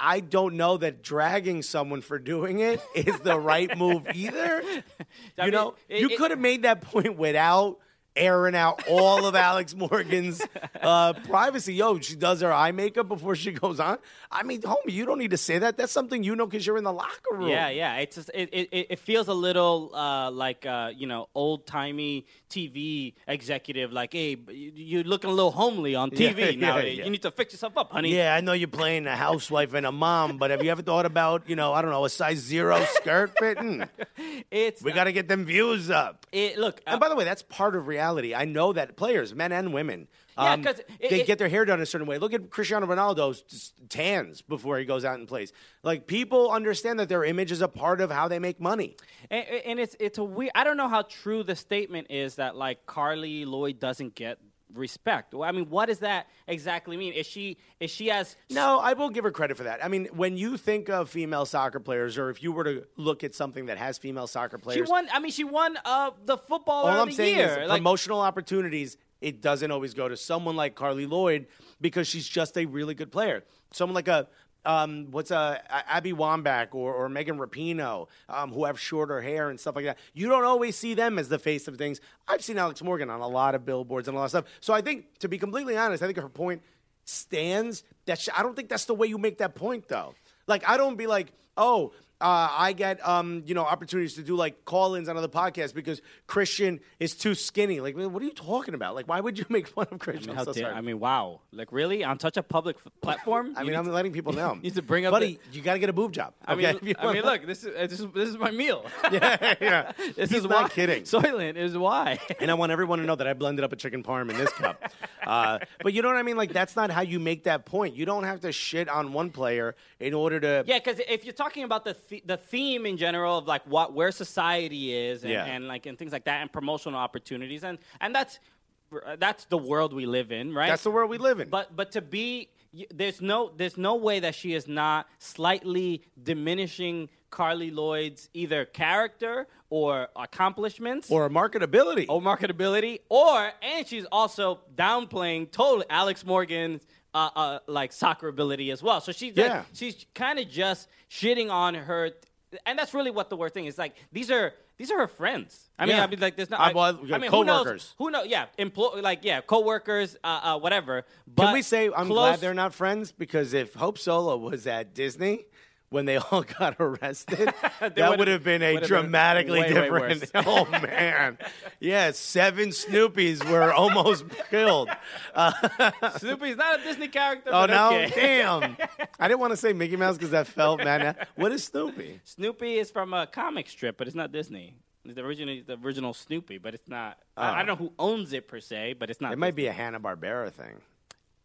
S1: I don't know that dragging someone for doing it is the right move either.
S2: I
S1: you
S2: mean,
S1: know,
S2: it-
S1: you could have made that point without airing out all of Alex Morgan's uh, privacy. Yo, she does her eye makeup before she goes on. I mean, homie, you don't need to say that. That's something you know because you're in the locker room.
S2: Yeah, yeah. It's just, it, it it feels a little uh, like uh, you know old timey TV executive. Like, hey, you- you're looking a little homely on TV
S1: yeah,
S2: now.
S1: yeah.
S2: You need to fix yourself up, honey.
S1: Yeah, I know you're playing a housewife and a mom, but have you ever thought about, you know, I don't know, a size zero skirt fitting?
S2: It's
S1: We got to get them views up.
S2: it. Look, uh,
S1: And by the way, that's part of reality. I know that players, men and women,
S2: Yeah,
S1: um,
S2: it-
S1: they
S2: it-
S1: get their hair done a certain way. Look at Cristiano Ronaldo's tans before he goes out and plays. Like people understand that their image is a part of how they make money.
S2: And, and it's it's a weird. I don't know how true the statement is that like Carli Lloyd doesn't get respect. Well, I mean, what does that exactly mean? Is she is she as
S1: No, I will give her credit for that. I mean, when you think of female soccer players, or if you were to look at something that has female soccer players she
S2: won? I mean, she won uh, the football
S1: all
S2: of
S1: I'm
S2: the
S1: saying
S2: year.
S1: is
S2: Like,
S1: promotional opportunities. It doesn't always go to someone like Carli Lloyd because she's just a really good player. Someone like a um, what's a Abby Wambach or, or Megan Rapinoe, um, who have shorter hair and stuff like that. You don't always see them as the face of things. I've seen Alex Morgan on a lot of billboards and a lot of stuff. So I think, to be completely honest, I think her point stands. That sh- I don't think that's the way you make that point, though. Like I don't be like, oh, uh, I get um, you know opportunities to do like call-ins on other podcasts because Christian is too skinny. Like, what are you talking about? Like, why would you make fun of Christian?
S2: how
S1: I'm so
S2: dare- I mean, wow! Like really on such a public f- platform?
S1: I mean, I'm
S2: to-
S1: letting people know.
S2: You need to bring up
S1: buddy. you got to get a boob job.
S2: I
S1: okay?
S2: mean, I mean, look, this is this is this is my meal.
S1: yeah, yeah.
S2: this
S1: He's
S2: is
S1: not
S2: why.
S1: kidding.
S2: Soylent is why.
S1: and I want everyone to know that I blended up a chicken parm in this cup. Uh, but you know what I mean? Like that's not how you make that point. You don't have to shit on one player in order to.
S2: Yeah, because if you're talking about the th- the theme in general of like what where society is and,
S1: Yeah.
S2: and like and things like that and promotional opportunities and and that's that's the world we live in, right?
S1: That's the world we live in.
S2: But but to be there's no there's no way that she is not slightly diminishing Carli Lloyd's either character or accomplishments
S1: or marketability.
S2: or marketability, or and she's also downplaying totally Alex Morgan's uh, uh, like soccer ability as well. So she's like, she's kind of just shitting on her, and that's really what the worst thing is. Like these are these are her friends. I mean,
S1: Yeah.
S2: I mean, like there's no.
S1: Uh,
S2: I,
S1: well,
S2: I mean, who knows?
S1: coworkers.
S2: Who knows? Yeah, employ like yeah, coworkers, uh, uh, whatever. But
S1: Can we say I'm
S2: close-
S1: glad they're not friends? Because if Hope Solo was at Disney when they all got arrested, that
S2: would've-
S1: been a
S2: would've been
S1: dramatically
S2: way, way
S1: different.
S2: worse.
S1: oh man, yeah, seven Snoopies were almost killed.
S2: Uh, Snoopy's not a Disney character.
S1: Oh no,
S2: okay.
S1: damn! I didn't want to say Mickey Mouse because that felt man. What is Snoopy?
S2: Snoopy is from a comic strip, but it's not Disney. It's the original, the original Snoopy, but it's not. I, I oh. don't know who owns it per se, but it's not.
S1: It might be a Hanna Barbera thing.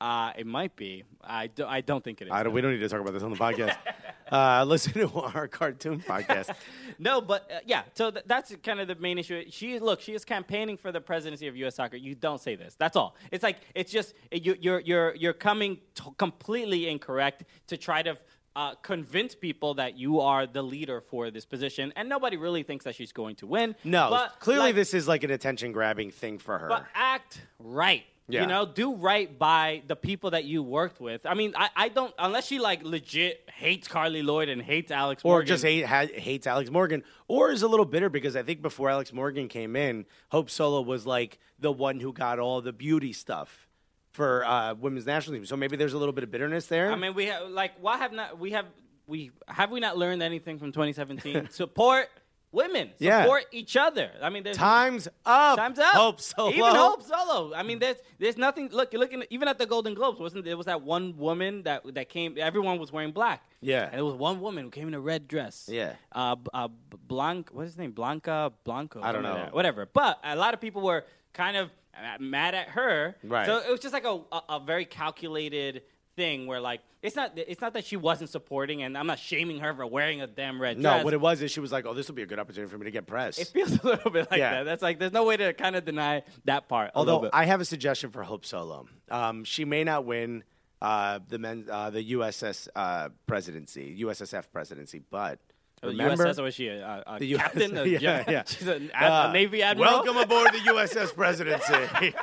S2: Uh, it might be. I, do, I don't think it is.
S1: I don't, we don't need to talk about this on the podcast. uh, listen to our cartoon podcast.
S2: No, but uh, yeah. So th- that's kind of the main issue. She look, she is campaigning for the presidency of U.S. Soccer. You don't say this. That's all. It's like it's just you, you're you're you're coming t- completely incorrect to try to. Uh, convince people that you are the leader for this position, and nobody really thinks that she's going to win.
S1: No,
S2: but
S1: clearly
S2: like,
S1: this is like an attention grabbing thing for her.
S2: But act right.
S1: Yeah.
S2: You know, do right by the people that you worked with. I mean, I, I don't unless she like legit hates Carli Lloyd and hates Alex
S1: or
S2: Morgan.
S1: just hate, ha- hates Alex Morgan, or is a little bitter because I think before Alex Morgan came in, Hope Solo was like the one who got all the beauty stuff for uh, women's national team. So maybe there's a little bit of bitterness there.
S2: I mean, we have like why have not we have we have we not learned anything from 2017? Support women.
S1: Yeah.
S2: Support each other. I mean, there's
S1: times up.
S2: Time's up.
S1: Hope Solo.
S2: Even Hope Solo. I mean, there's there's nothing. Look, you're looking even at the Golden Globes. Wasn't there was that one woman that that came? Everyone was wearing black.
S1: Yeah.
S2: and there was one woman who came in a red dress.
S1: Yeah.
S2: uh, uh Blanc. What's his name? Blanca Blanco.
S1: I don't know.
S2: that. Whatever. But a lot of people were kind of uh, mad at her.
S1: Right.
S2: So it was just like a a, a very calculated thing where like it's not it's not that she wasn't supporting and I'm not shaming her for wearing a damn red dress.
S1: No, what it was is she was like, "Oh, this will be a good opportunity for me to get press."
S2: it feels a little bit like
S1: Yeah.
S2: that. That's like there's no way to kind of deny that part.
S1: Although. I have a suggestion for Hope Solo. Um, she may not win uh, the men, uh, the USS uh, presidency, USSF presidency, but remember
S2: USS, or was she a, a
S1: The US
S2: captain? A-
S1: yeah, yeah.
S2: She's a, a
S1: Uh,
S2: Navy admiral.
S1: Welcome aboard the USS presidency.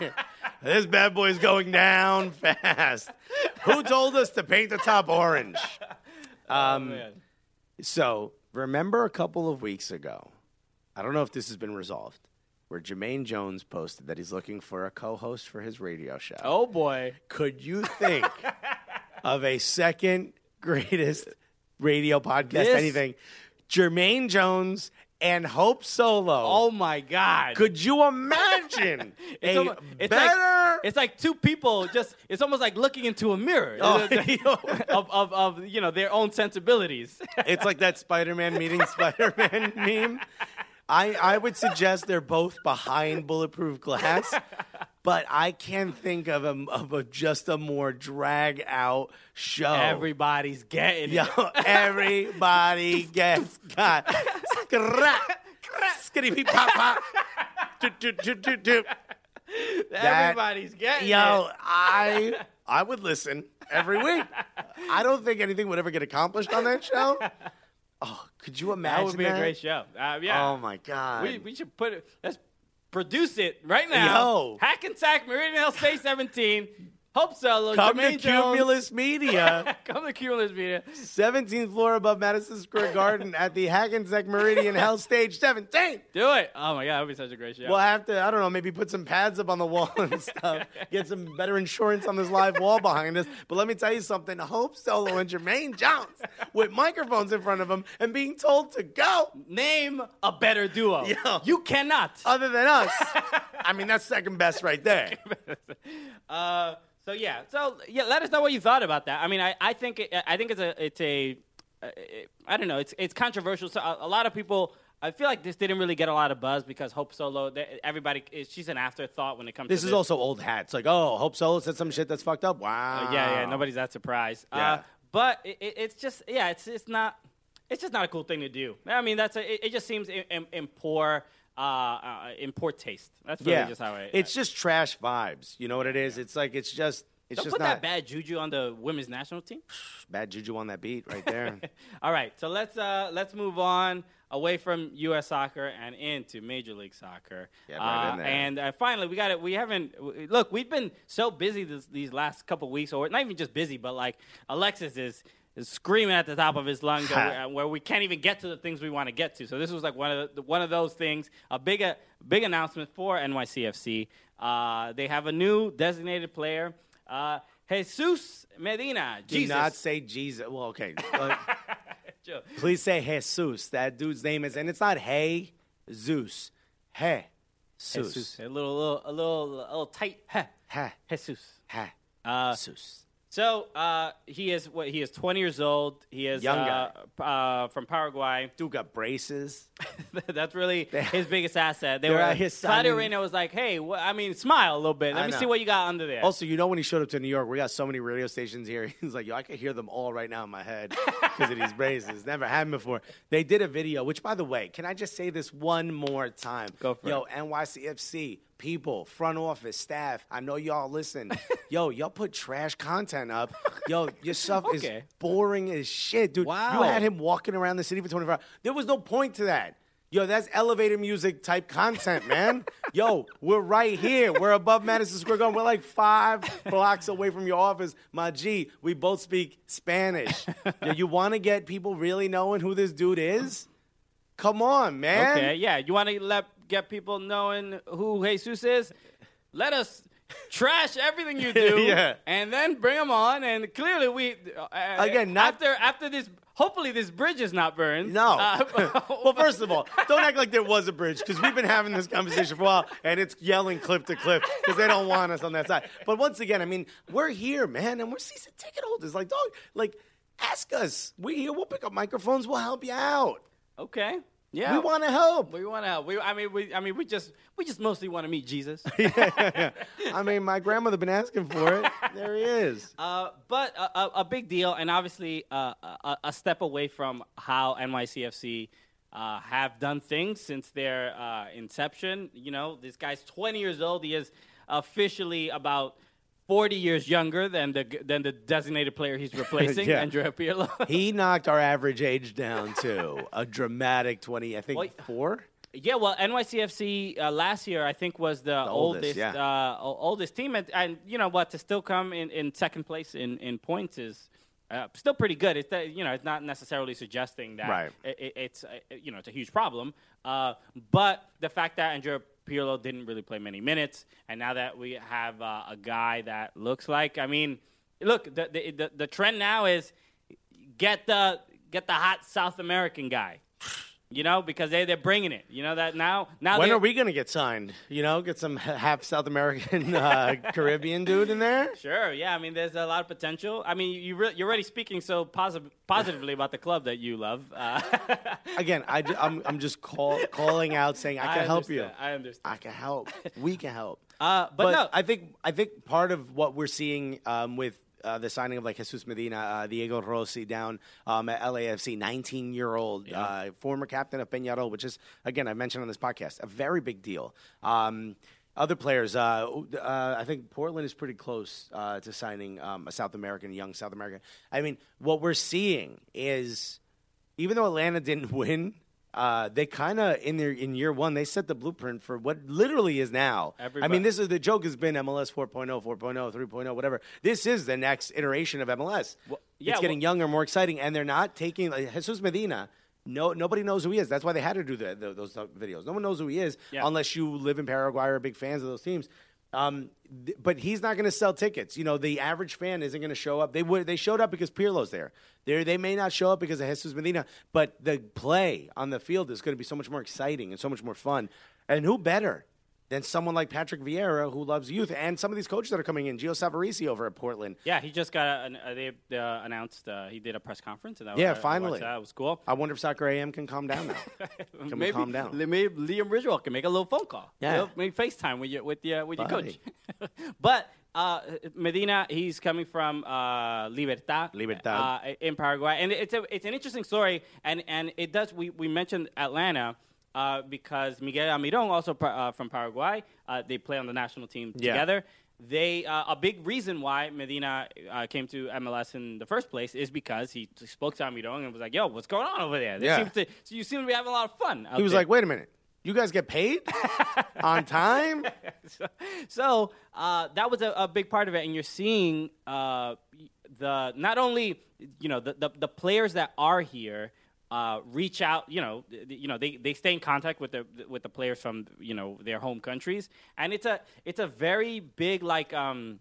S1: this bad boy is going down fast. Who told us to paint the top orange?
S2: Oh.
S1: So remember a couple of weeks ago, I don't know if this has been resolved, where Jermaine Jones posted that he's looking for a co-host for his radio show.
S2: Oh boy.
S1: Could you think of a second greatest radio podcast,
S2: This-
S1: anything? Jermaine Jones and Hope Solo.
S2: Oh my God.
S1: Could you imagine
S2: It's,
S1: a
S2: almo- it's
S1: better?
S2: like it's like two people just it's almost like looking into a mirror
S1: Oh,
S2: of, of, of you know their own sensibilities.
S1: it's like that Spider-Man meeting Spider-Man meme. I, I would suggest they're both behind bulletproof glass, but I can't think of a, of a just a more drag out show.
S2: Everybody's getting
S1: Yo,
S2: it.
S1: everybody gets got. Skitty pop pop. Do, do, do, do, do. that-
S2: Everybody's getting
S1: Yo,
S2: it.
S1: I I would listen every week. I don't think anything would ever get accomplished on that show. Oh, could you imagine
S2: That would be a great show. Uh, yeah.
S1: Oh my god.
S2: We, we should put it. Let's produce it right now.
S1: Yo.
S2: Hackensack Meridian Health Stage 17. Hope Solo.
S1: Come
S2: Jermaine
S1: to
S2: Jones.
S1: Cumulus Media,
S2: Come to Cumulus Media.
S1: 17th floor above Madison Square Garden at the Hackensack Meridian Health Stage 17.
S2: Do it. Oh my God, that would be such a great show.
S1: We'll have to, I don't know, maybe put some pads up on the wall and stuff. Get some better insurance on this live wall behind us. But let me tell you something. Hope Solo and Jermaine Jones with microphones in front of them and being told to go
S2: Name a better duo.
S1: Yo.
S2: You cannot.
S1: other than us. I mean, that's second best right there.
S2: Uh, so yeah, so yeah, let us know what you thought about that. I mean, I, I think it, I think it's a it's a uh, I don't know, it's it's controversial. So a, a lot of people. I feel like this didn't really get a lot of buzz because Hope Solo, everybody, she's an afterthought when it comes
S1: This
S2: to This
S1: is also old hat. It's like, oh, Hope Solo said some shit that's fucked up. Wow.
S2: Uh, yeah, yeah, nobody's that surprised.
S1: Yeah.
S2: Uh, but it, it, it's just, yeah, it's it's not, it's just not a cool thing to do. I mean, that's a, it, it just seems in, in, in poor, uh, uh, in poor taste. That's really
S1: Yeah.
S2: just how I.
S1: it's just trash vibes. You know what it is? It's like, it's just, it's
S2: don't
S1: just
S2: put
S1: not
S2: that bad juju on the women's national team.
S1: bad juju on that beat right there.
S2: All right, so let's uh, let's move on away from U.S. soccer and into Major League Soccer.
S1: Get right
S2: Uh,
S1: in there.
S2: And uh, finally, we got it. We haven't w- look. We've been so busy this, these last couple weeks, or not even just busy, but like Alexis is. Is screaming at the top of his lungs where, where we can't even get to the things we want to get to. So this was like one of the, one of those things. A big uh, big announcement for NYCFC. Uh, they have a new designated player, uh, Jesus Medina.
S1: Do
S2: Jesus.
S1: not say Jesus. Well, okay. Uh, please say Jesus. That dude's name is, and it's not Hey Zeus. Hey Zeus.
S2: Jesus. A little, little, a little, a little tight. Heh.
S1: Ha.
S2: Jesus.
S1: Ha.
S2: Uh,
S1: Zeus.
S2: So uh, he is what he is 20 years old. He is
S1: Young
S2: uh, uh, from Paraguay.
S1: Dude got braces.
S2: That's really his biggest asset. They
S1: They're
S2: were
S1: at his
S2: Claudio
S1: signing.
S2: Reyna was like, "Hey, wh- I mean, smile a little bit. Let
S1: I
S2: me
S1: know.
S2: see what you got under there."
S1: Also, you know when he showed up to New York, we got so many radio stations here. He's like, yo, I can hear them all right now in my head because of these braces. Never happened before. They did a video, which, by the way, can I just say this one more time?
S2: Go for it.
S1: yo, NYCFC people, front office, staff. I know y'all listen. yo, y'all put trash content up. Yo, your stuff is boring as shit, dude.
S2: Wow.
S1: You had him walking around the city for 24 hours. There was no point to that. Yo, that's elevator music type content, man. Yo, we're right here. We're above Madison Square Garden. We're like five blocks away from your office. My G, we both speak Spanish. Yo, you want to get people really knowing who this dude is? Come on, man.
S2: okay, yeah. You want to let get people knowing who Jesus is? Let us trash everything you do,
S1: Yeah.
S2: and then bring them on. And clearly, we uh,
S1: Again, not-
S2: after after this. Hopefully, this bridge is not burned.
S1: No.
S2: Uh,
S1: well, first of all, don't act like there was a bridge because we've been having this conversation for a while and it's yelling clip to clip because they don't want us on that side. But once again, I mean, we're here, man, and we're season ticket holders. Like, dog, like, ask us. We're here. We'll pick up microphones. We'll help you out.
S2: okay, yeah.
S1: We want to help.
S2: We want to help. We, I mean, we, I mean, we just, we just mostly want to meet Jesus.
S1: Yeah, I mean, my grandmother been asking for it. There he is.
S2: Uh, but a, a, a big deal, and obviously uh, a, a step away from how NYCFC uh, have done things since their uh, inception. You know, this guy's 20 years old. He is officially about 40 years younger than the than the designated player he's replacing,
S1: Yeah.
S2: Andrea Pirlo.
S1: He knocked our average age down to a dramatic 20, I think,
S2: Well,
S1: four.
S2: Yeah, well, NYCFC uh, last year I think was the,
S1: oldest,
S2: oldest
S1: yeah.
S2: uh, oldest team, and, and you know what? To still come in, in second place in, in points is uh, still pretty good. It's that, you know it's not necessarily suggesting that
S1: Right.
S2: it, it- it's uh, you know it's a huge problem, uh, but the fact that Andrea Pirlo didn't really play many minutes, and now that we have uh, a guy that looks like, I mean, look, the the, the, the trend now is get the get the hot South American guy. You know, because they they're bringing it. You know that now. Now
S1: When
S2: they're-
S1: we going to get signed? You know, get some half South American uh, Caribbean dude in there?
S2: Sure. Yeah. I mean, there's a lot of potential. I mean, you re- you're already speaking so posi- positively about the club that you love. Uh,
S1: Again, I, am I'm just call, calling out saying I can help you.
S2: I understand.
S1: I can help. We can help.
S2: Uh, but, no,
S1: I think I think part of what we're seeing um, with uh, the signing of like Jesus Medina, uh, Diego Rossi down um, at LAFC, 19 year old uh, former captain of Peñarol, which is again I mentioned on this podcast, a very big deal. Um, other players, uh, uh, I think Portland is pretty close uh, to signing um, a South American, young South American. I mean, what we're seeing is even though Atlanta didn't win, uh, they kind of in their in year one they set the blueprint for what literally is now. I mean, this is the joke has been MLS 4.0, 4.0, 3.0, whatever. This is the next iteration of MLS.
S2: yeah,
S1: it's getting
S2: well-
S1: younger, more exciting, and they're not taking like, Jesus Medina. No, nobody knows who he is. That's why they had to do the, the, those videos. No one knows who he is
S2: Yeah.
S1: unless you live in Paraguay or big fans of those teams. Um, th- but he's not going to sell tickets. You know, the average fan isn't going to show up. They would. They showed up because Pirlo's there. They they may not show up because of Jesus Medina, but the play on the field is going to be so much more exciting and so much more fun. And who better than someone like Patrick Vieira who loves youth and some of these coaches that are coming in? Gio Savarese over at Portland.
S2: yeah, he just got an, uh, they uh, announced uh, he did a press conference. And that
S1: Yeah,
S2: was,
S1: finally.
S2: watched That It was cool.
S1: I wonder if Soccer AM can calm down now. Can we
S2: maybe,
S1: calm down?
S2: Maybe Liam Ridgewell can make a little phone call.
S1: Yeah.
S2: You know, maybe FaceTime with your with your with your coach. but uh, Medina, he's coming from uh, Libertad,
S1: Libertad.
S2: uh, in Paraguay, and it's a it's an interesting story, and and it does. We we mentioned Atlanta. Uh, because Miguel Almiron, also uh, from Paraguay, uh, they play on the national team
S1: Yeah.
S2: together. They uh, a big reason why Medina uh, came to MLS in the first place is because he spoke to Almiron and was like, "Yo, what's going on over there? They
S1: Yeah.
S2: to, so you seem to be having a lot of fun."
S1: He was
S2: there."
S1: like, "Wait a minute, you guys get paid on time?"
S2: so, so uh, that was a, a big part of it, and you're seeing uh, the not only you know the, the, the players that are here uh, reach out. You know, you know they, they stay in contact with the with the players from you know their home countries, and it's a it's a very big like. Um,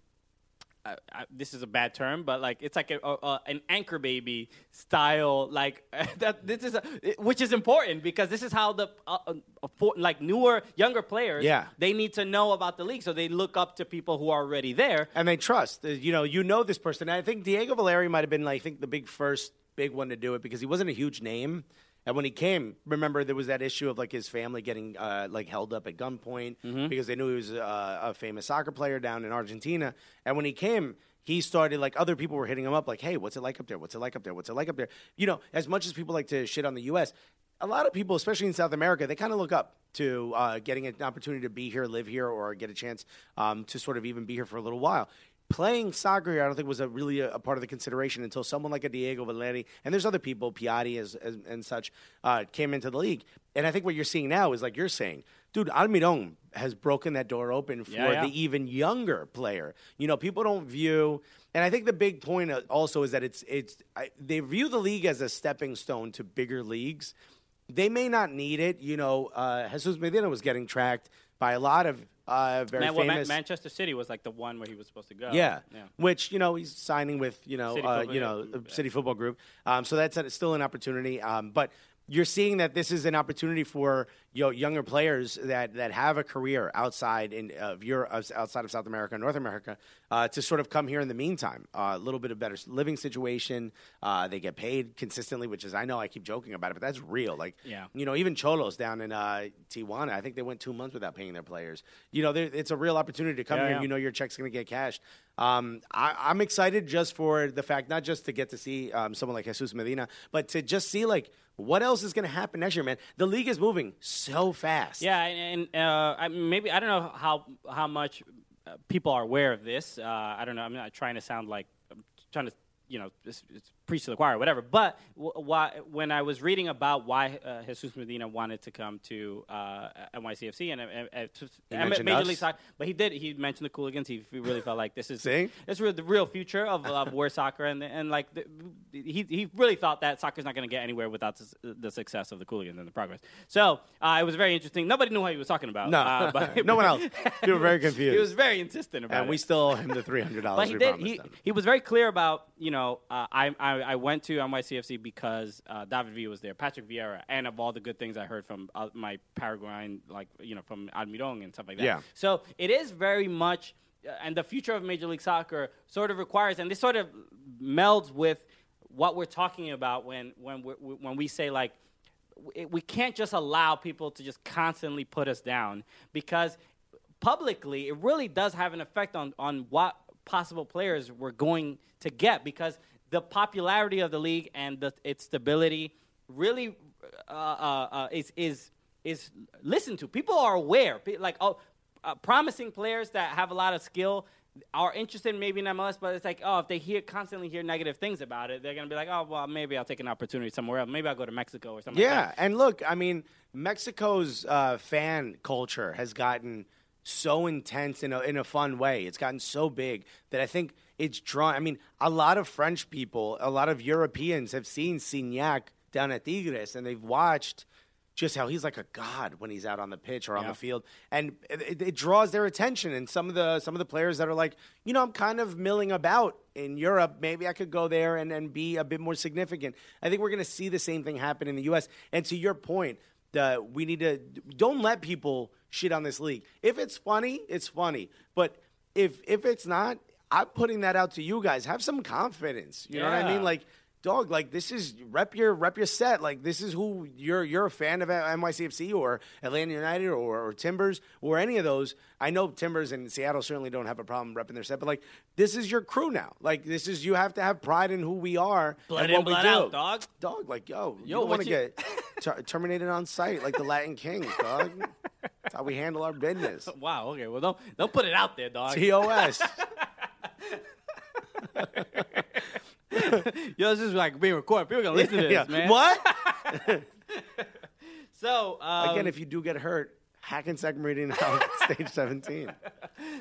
S2: I, I, this is a bad term, but like it's like a, a, a, an anchor baby style, like that. This is which is important because this is how the uh, uh, for, like newer, younger players,
S1: Yeah.
S2: they need to know about the league, so they look up to people who are already there.
S1: and they trust. Uh, You know, you know this person. I think Diego Valeri might have been, like, I think, the big first big one to do it because he wasn't a huge name. And when he came, remember there was that issue of like his family getting uh, like held up at gunpoint because they knew he was uh, a famous soccer player down in Argentina. And when he came, he started like other people were hitting him up like, "Hey, what's it like up there? What's it like up there? What's it like up there?" You know, as much as people like to shit on the U.S., a lot of people, especially in South America, they kind of look up to uh, getting an opportunity to be here, live here, or get a chance um, to sort of even be here for a little while. Playing soccer here, I don't think was a really a, a part of the consideration until someone like a Diego Valeri and there's other people, Piatti as, as, and such, uh, came into the league. And I think what you're seeing now is like you're saying, dude, Almiron has broken that door open for
S2: Yeah, yeah.
S1: the even younger player. You know, people don't view, and I think the big point uh, also is that it's it's I, they view the league as a stepping stone to bigger leagues. They may not need it. You know, uh, Jesus Medina was getting tracked by a lot of uh, very
S2: Man, well, Man-
S1: famous.
S2: Manchester City was like the one where he was supposed to go.
S1: Yeah.
S2: yeah.
S1: which you know he's signing with you know
S2: City
S1: uh,
S2: Football
S1: you know
S2: Group,
S1: the City Football Group. Um, so that's a, still an opportunity. Um, but you're seeing that this is an opportunity for you know, younger players that, that have a career outside in of Europe, outside of South America, North America, uh, to sort of come here in the meantime. Uh, a little bit of better living situation. Uh, they get paid consistently, which is I know I keep joking about it, but that's real. Like
S2: Yeah.
S1: you know, even Xolos down in uh, Tijuana, I think they went two months without paying their players. You know, it's a real opportunity to come
S2: Yeah,
S1: here.
S2: yeah.
S1: You know, your check's going to get cashed. Um, I, I'm excited just for the fact, not just to get to see um, someone like Jesus Medina, but to just see like what else is going to happen next year, man. The league is moving so fast.
S2: Yeah, and, and uh, maybe I don't know how how much uh, people are aware of this. Uh, I don't know. I'm not trying to sound like I'm trying to you know preach to the choir or whatever. But why, when I was reading about why uh, Jesus Medina wanted to come to uh, NYCFC and, and, and, and Major
S1: us.
S2: League Soccer, but he did. He mentioned the Cooligans. He, really felt like this is
S1: See?
S2: this is the real future of, of war soccer, and and like the, he he really thought that soccer's not going to get anywhere without the, the success of the Cooligans and the progress. So uh, it was very interesting. Nobody knew what he was talking about.
S1: No,
S2: uh, but-
S1: no one else. People were very confused.
S2: he was very insistent about
S1: and
S2: it.
S1: we still owe him the three hundred
S2: but
S1: dollars
S2: he did. He, he was very clear about you know uh, I, I I went to NYCFC because uh, David Villa was there, Patrick Vieira, and of all the good things I heard from uh, my Paraguayan like you know from Almiron and stuff like that.
S1: Yeah.
S2: So it is very much, uh, and the future of Major League Soccer sort of requires, and this sort of melds with what we're talking about when when we when we say like we- we can't just allow people to just constantly put us down because publicly it really does have an effect on, on what possible players we're going to get because the popularity of the league and the, its stability really uh, uh, uh, is, is, is listened to. People are aware. Like, oh, uh, promising players that have a lot of skill are interested maybe in MLS, but it's like, oh, if they hear constantly hear negative things about it, they're gonna be like, oh, well, maybe I'll take an opportunity somewhere else. Maybe I'll go to Mexico or something. like
S1: Yeah,
S2: that.
S1: and look, I mean, Mexico's uh, fan culture has gotten so intense in a in a fun way. It's gotten so big that I think it's drawn. I mean, a lot of French people, a lot of Europeans have seen Gignac down at Tigres, and they've watched just how he's like a god when he's out on the pitch or on
S2: Yeah.
S1: the field, and it, it- draws their attention. And some of the some of the players that are like, you know, I'm kind of milling about in Europe. Maybe I could go there and, and be a bit more significant. I think we're going to see the same thing happen in the U.S. And to your point, the we need to don't let people shit on this league. If it's funny, it's funny. But if if it's not, I'm putting that out to you guys. Have some confidence. You know what I mean? Like dog, like this is rep your rep your set. Like this is who you're you're a fan of NYCFC or Atlanta United or, or Timbers or any of those. I know Timbers and Seattle certainly don't have a problem repping their set, but like this is your crew now. Like this is you have to have pride in who we are
S2: Blood
S1: and
S2: in,
S1: what we do.
S2: out, dog.
S1: Dog, like yo, you
S2: Yo,
S1: don't want to
S2: you-
S1: get ter- terminated on site like the Latin Kings, dog. That's how we handle our business.
S2: Wow. Okay. Well, don't don't put it out there, dog.
S1: TOS.
S2: Yo, this is like being recorded. People gonna listen to this,
S1: Yeah.
S2: man.
S1: What?
S2: So um,
S1: Again, if you do get hurt, Hackensack Meridian out stage 17.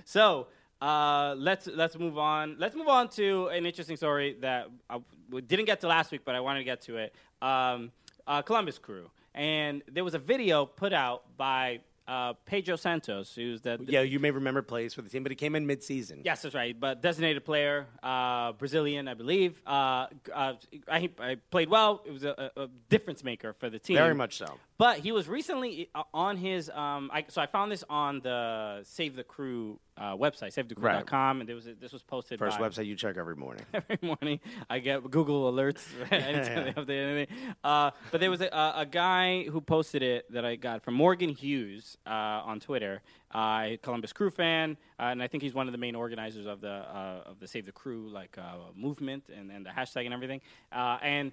S2: So uh, let's let's move on. Let's move on to an interesting story that I we didn't get to last week, but I wanted to get to it. Um, uh, Columbus Crew, and there was a video put out by uh, Pedro Santos, who's the
S1: Yeah, you may remember plays for the team, but he came in mid-season.
S2: Yes, that's right. But designated player, uh, Brazilian, I believe. Uh, uh, I, I played well. It was a, a difference maker for the team.
S1: Very much so.
S2: But he was recently uh, on his. Um, I, so I found this on the Save the Crew uh, website, savethecrew.com, and there was a, this was posted.
S1: First
S2: by,
S1: website you check every morning.
S2: every morning. I get Google alerts update anything. Uh, but there was a, a, a guy who posted it that I got from Morgan Hughes uh, on Twitter. Uh, Columbus Crew fan, uh, and I think he's one of the main organizers of the uh, of the Save the Crew like uh, movement and, and the hashtag and everything. Uh, and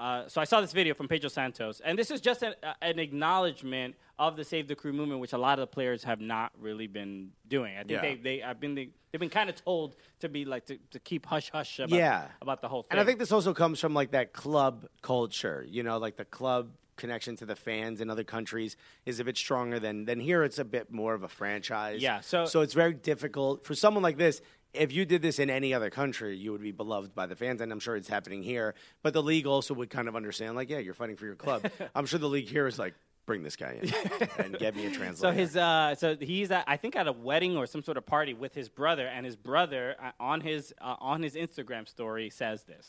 S2: uh, so I saw this video from Pedro Santos, and this is just an, uh, an acknowledgement of the Save the Crew movement, which a lot of the players have not really been doing. I think
S1: Yeah.
S2: they they have been they've been kind of told to be like to, to keep hush hush about
S1: Yeah.
S2: about the whole thing.
S1: And I think this also comes from like that club culture, you know, like the club connection to the fans in other countries is a bit stronger than than here. It's a bit more of a franchise.
S2: Yeah, so-
S1: so it's very difficult for someone like this. If you did this in any other country, you would be beloved by the fans, and I'm sure it's happening here. But the league also would kind of understand, like, yeah, you're fighting for your club. I'm sure the league here is like, bring this guy in and get me a translator.
S2: So his, uh, so he's at, I think at a wedding or some sort of party with his brother, and his brother uh, on his uh, on his Instagram story says this.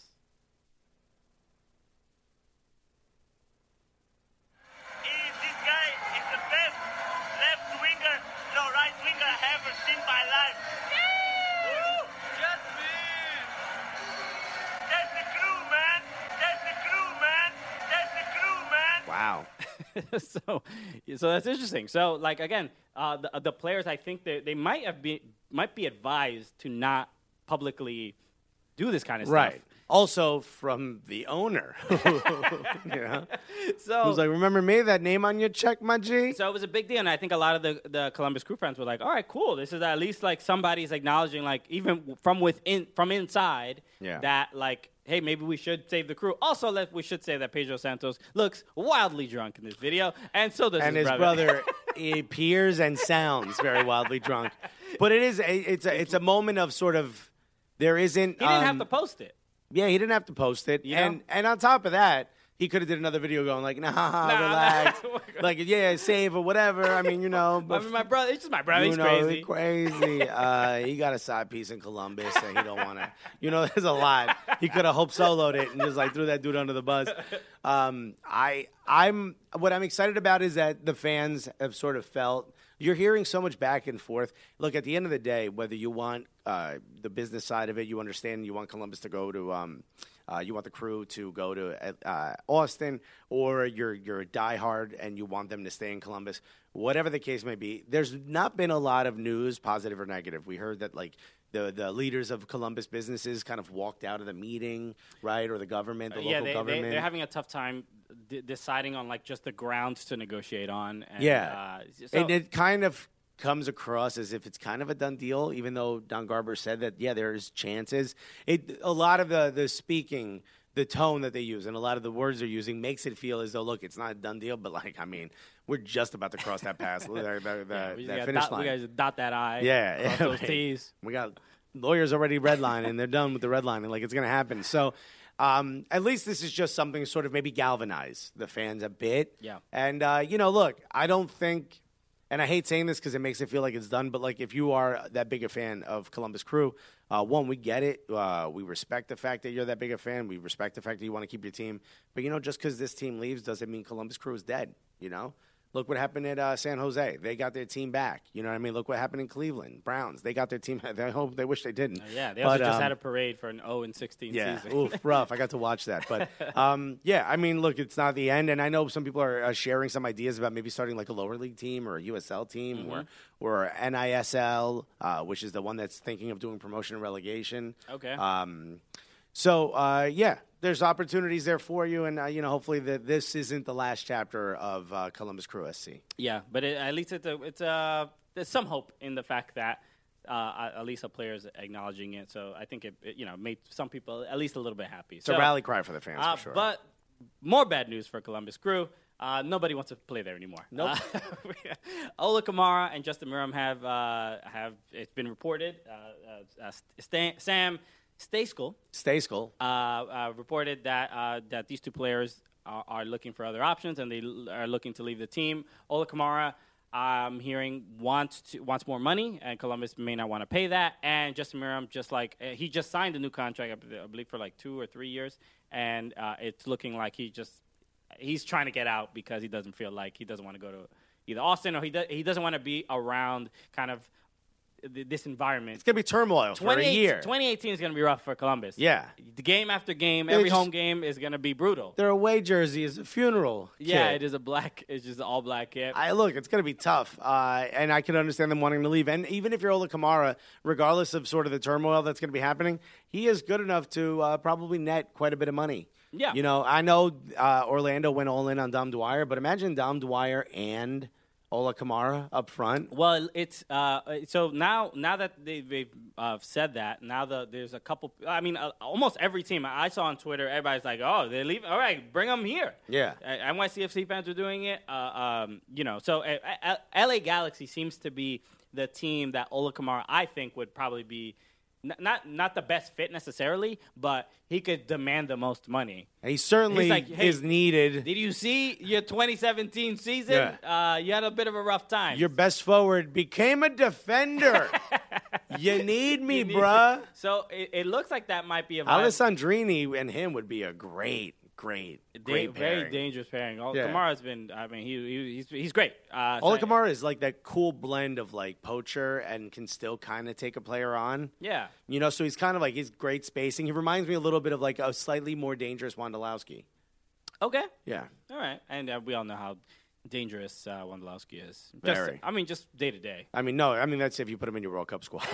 S7: Is this guy is the best left winger, no right winger I ever seen in my life. Woo! Just me. Set the crew, man. Set the crew, man. Set the crew, man.
S1: Wow.
S2: so, so that's interesting. So, like again, uh, the, the players, I think they, they might have been might be advised to not publicly do this kind of
S1: Right.
S2: stuff. Right.
S1: Also from the owner. you know?
S2: So,
S1: Who's like, remember me? That name on your check, my G?
S2: so it was a big deal, and I think a lot of the, the Columbus Crew friends were like, "All right, cool. This is at least like somebody's acknowledging, like even from within, from inside,
S1: Yeah.
S2: that like." Hey, maybe we should save the crew. Also, let, we should say that Pedro Santos looks wildly drunk in this video, and so does
S1: and
S2: his,
S1: his brother appears and sounds very wildly drunk. But it is a, it's a it's a moment of sort of there isn't.
S2: he didn't have
S1: um,
S2: to post it.
S1: Yeah, he didn't have to post it.
S2: You
S1: and
S2: know?
S1: and on top of that, he could have did another video going like, nah, relax, like yeah, save or whatever. I mean, you know,
S2: I
S1: but
S2: mean, my brother, it's just my brother.
S1: you
S2: He's
S1: know,
S2: crazy.
S1: crazy. Uh, he got a side piece in Columbus and he don't want to. You know, there's a lot. He could have hope soloed it and just like threw that dude under the bus. Um, I, I'm. What I'm excited about is that the fans have sort of felt. You're hearing so much back and forth. Look, at the end of the day, whether you want uh, the business side of it, you understand you want Columbus to go to. Um, uh, you want the crew to go to uh, Austin, or you're you're a diehard and you want them to stay in Columbus. Whatever the case may be, there's not been a lot of news, positive or negative. We heard that like the the leaders of Columbus businesses kind of walked out of the meeting, right, or the government, the
S2: yeah,
S1: local
S2: they,
S1: government.
S2: They, are having a tough time d- deciding on like just the grounds to negotiate on. And,
S1: Yeah.
S2: uh, so,
S1: and it kind of comes across as if it's kind of a done deal, even though Don Garber said that yeah, there's chances. It a lot of the the speaking, the tone that they use, and a lot of the words they're using makes it feel as though look, it's not a done deal, but like I mean, we're just about to cross that pass, the, the,
S2: yeah, we
S1: that
S2: gotta
S1: finish
S2: dot,
S1: line.
S2: We guys dot that I.
S1: Yeah,
S2: cross
S1: yeah,
S2: those
S1: right.
S2: T's.
S1: We got lawyers already redlining. They're done with the redlining. Like it's going to happen. So um, at least this is just something to sort of maybe galvanize the fans a bit.
S2: Yeah.
S1: And uh, you know, look, I don't think, and I hate saying this because it makes it feel like it's done. But like, if you are that big a fan of Columbus Crew, uh, one, we get it. Uh, we respect the fact that you're that big a fan. We respect the fact that you want to keep your team. But you know, just because this team leaves doesn't mean Columbus Crew is dead. You know. Look what happened at uh, San Jose. They got their team back. You know what I mean? Look what happened in Cleveland. Browns. They got their team. I hope they wish they didn't.
S2: Yeah, they also just
S1: um,
S2: had a parade for an 0 and 16
S1: yeah,
S2: season.
S1: oof, rough. I got to watch that, but um, yeah, I mean, look, it's not the end, and I know some people are uh, sharing some ideas about maybe starting like a lower league team or a USL team
S2: Mm-hmm.
S1: or or NISL, uh, which is the one that's thinking of doing promotion and relegation.
S2: Okay.
S1: Um, so uh, yeah, there's opportunities there for you, and uh, you know, hopefully that this isn't the last chapter of uh, Columbus Crew SC.
S2: Yeah, but it, at least it's a, it's a, there's some hope in the fact that uh, at least a player's acknowledging it. So I think it, it, you know made some people at least a little bit happy.
S1: It's a rally cry for the fans
S2: Uh,
S1: for sure.
S2: But more bad news for Columbus Crew. Uh, nobody wants to play there anymore.
S1: Nope.
S2: Uh, Ola Kamara and Justin Meram have uh, have it's been reported. Uh, uh, uh, school.
S1: Stay school.
S2: uh, uh, reported that uh, that these two players are, are looking for other options and they l- are looking to leave the team. Ola Kamara, I'm hearing wants to wants more money, and Columbus may not want to pay that. And Justin Meram, just like uh, he just signed a new contract, I believe for like two or three years, and uh, it's looking like he just he's trying to get out because he doesn't feel like he doesn't want to go to either Austin or he do, he doesn't want to be around kind of th- this environment.
S1: It's gonna be turmoil for a year.
S2: 2018 is going to be rough for Columbus.
S1: Yeah.
S2: The game after game, every
S1: just-
S2: home game is going to be brutal.
S1: Their away jersey is a funeral.
S2: Yeah,
S1: kit.
S2: it is a black. It's just all black kit.
S1: I look, it's going to be tough, uh, and I can understand them wanting to leave. And even if you're Ola Kamara, regardless of sort of the turmoil that's going to be happening, he is good enough to uh, probably net quite a bit of money.
S2: Yeah.
S1: you know, I know uh, Orlando went all in on Dom Dwyer, but imagine Dom Dwyer and Ola Kamara up front.
S2: Well, it's uh, so now. Now that they, they've uh, said that, now the, there's a couple. I mean, uh, almost every team I saw on Twitter, everybody's like, "Oh, they leave. All right, bring them here."
S1: Yeah.
S2: Uh, NYCFC fans are doing it. Uh, um, you know, so uh, uh, LA Galaxy seems to be the team that Ola Kamara, I think, would probably be. N- Not not the best fit necessarily, but he could demand the most money.
S1: And he certainly
S2: like, hey,
S1: is needed.
S2: Did you see your 2017 season? Uh, you had a bit of a rough time.
S1: Your best forward became a defender. you need me, bruh.
S2: So it, it looks like that might be a vibe.
S1: Alessandrini and him would be a great, great,
S2: Da-
S1: great
S2: very dangerous pairing. Oh,
S1: Yeah.
S2: Kamara's been. I mean, he, he he's he's great. Uh,
S1: Ola
S2: so-
S1: Kamara is like that cool blend of like poacher and can still kind of take a player on.
S2: Yeah.
S1: You know, so he's kind of like he's great spacing. He reminds me a little bit of like a slightly more dangerous Wondolowski.
S2: Okay.
S1: Yeah.
S2: All right. And uh, we all know how dangerous uh, Wondolowski is. Just,
S1: Very.
S2: I mean, just day to day.
S1: I mean, no, I mean that's if you put him in your World Cup squad.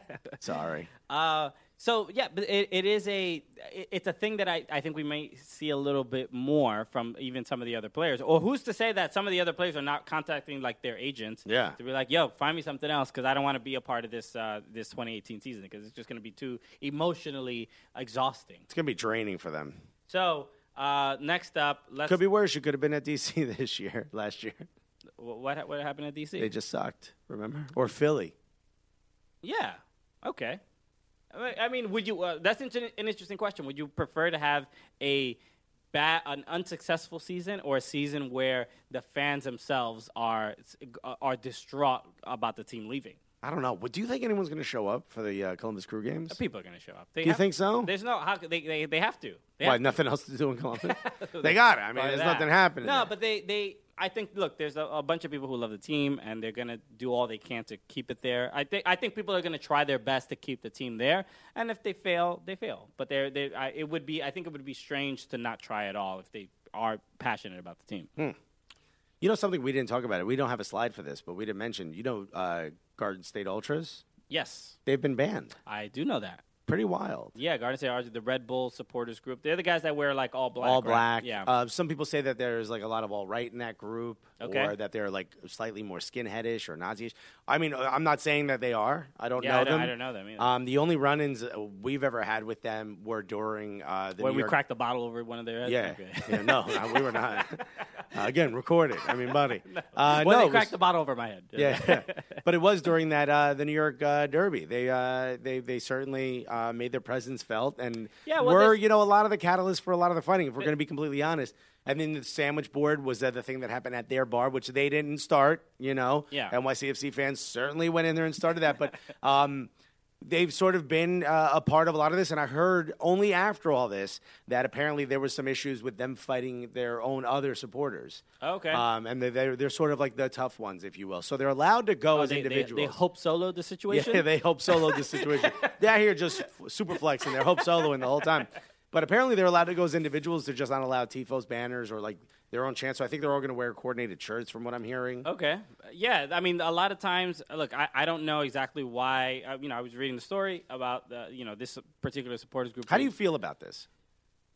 S1: Sorry.
S2: Uh, so yeah, but it, it is a it, it's a thing that I, I think we may see a little bit more from even some of the other players. Or who's to say that some of the other players are not contacting like their agents?
S1: Yeah.
S2: To be like, yo, find me something else because I don't want to be a part of this uh, this 2018 season because it's just going to be too emotionally exhausting.
S1: It's gonna be draining for them.
S2: So uh, next up, let's
S1: Could be worse. You could have been at DC this year, last year.
S2: what what happened at DC?
S1: They just sucked. Remember? Or Philly.
S2: Yeah. Okay. I mean- would you? Uh, that's inter- an interesting question. Would you prefer to have a bad, an unsuccessful season, or a season where the fans themselves are are distraught about the team leaving?
S1: I don't know. But do you think anyone's gonna show up for the uh, Columbus Crew games?
S2: People are going to show up. They
S1: Do you think so?
S2: There's no how they they, they have to. They
S1: Why?
S2: have to.
S1: Nothing else to do in Columbus. they got it. I mean, there's
S2: that.
S1: nothing happening.
S2: No,
S1: there.
S2: but they, they I think look, there's a, a bunch of people who love the team and they're gonna do all they can to keep it there. I think I think people are gonna try their best to keep the team there, and if they fail, they fail. But they're they I, it would be I think it would be strange to not try at all if they are passionate about the team.
S1: Hmm. You know something we didn't talk about it. We don't have a slide for this, but we didn't mention. You know, uh, Garden State Ultras.
S2: Yes,
S1: They've been banned.
S2: I do know that.
S1: Pretty wild.
S2: Yeah, Garden State Arch, the Red Bull supporters group. They're the guys that wear like all black.
S1: all
S2: right?
S1: black.
S2: Yeah.
S1: Uh, some people say that there's like a lot of all right in that group,
S2: Okay.
S1: or that they're like slightly more skinheadish or Nazi-ish. I mean, uh, I'm not saying that they are. I don't
S2: Yeah,
S1: know
S2: I don't-
S1: them.
S2: I don't know them either.
S1: Um, the only run-ins uh, we've ever had with them were during uh, the
S2: when
S1: New
S2: we
S1: York-
S2: cracked the bottle over one of their heads.
S1: Yeah,
S2: Okay.
S1: yeah, no, no, we were not. Uh, again, recorded. I mean, buddy. Uh,
S2: when
S1: no,
S2: they
S1: it was-
S2: cracked the bottle over my head.
S1: yeah, but it was during that uh, the New York uh, Derby. They uh, they they certainly uh, made their presence felt, and
S2: Yeah, well,
S1: were you know a lot of the catalyst for a lot of the fighting. If we're going to be completely honest, and then the sandwich board was uh, the thing that happened at their bar, which they didn't start. You know,
S2: Yeah.
S1: NYCFC fans certainly went in there and started that, but. Um, They've sort of been uh, a part of a lot of this, and I heard only after all this that apparently there was some issues with them fighting their own other supporters.
S2: Okay.
S1: Um, and they're, they're, they're sort of like the tough ones, if you will. So they're allowed to go
S2: Oh,
S1: as
S2: they, they,
S1: individuals.
S2: they hope solo the situation.
S1: Yeah, they hope solo the situation. they're here just f- super flexing. They're hope soloing the whole time. But apparently they're allowed to go as individuals. They're just not allowed tifos banners or like their own chants. So I think they're all going to wear coordinated shirts, from what I'm hearing.
S2: Okay. Yeah, I mean, a lot of times, look, I, I don't know exactly why. Uh, you know, I was reading the story about the, you know, this particular supporters group.
S1: How do you feel about this?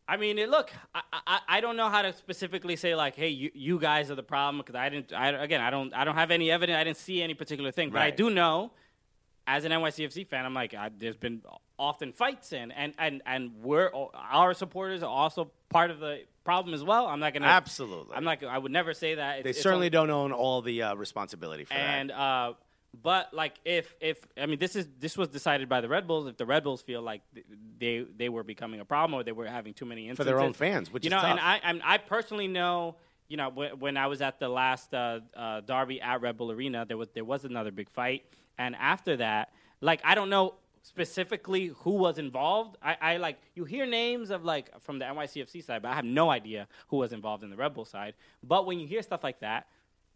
S2: I mean, it, look, I, I I don't know how to specifically say like, hey, you, you guys are the problem because I didn't. I, again, I don't I don't have any evidence. I didn't see any particular thing, but I do know, as an NYCFC fan, I'm like, I, there's been often fights and and and and we're our supporters are also part of the problem as well. I'm not gonna
S1: Absolutely.
S2: I'm not. I would never say that. It's,
S1: They
S2: it's
S1: certainly
S2: only-
S1: don't own all the uh, responsibility for that.
S2: and
S1: that.
S2: uh, but like if if I mean this is this was decided by the Red Bulls. If the Red Bulls feel like they they were becoming a problem or they were having too many
S1: For their own fans, which
S2: you know, and. I I'm, I personally know you know, when, when I was at the last uh, uh, derby at Red Bull Arena, there was there was another big fight, and after that, like I don't know specifically who was involved. I, I like you hear names of like from the NYCFC side, but I have no idea who was involved in the Red Bull side. But when you hear stuff like that,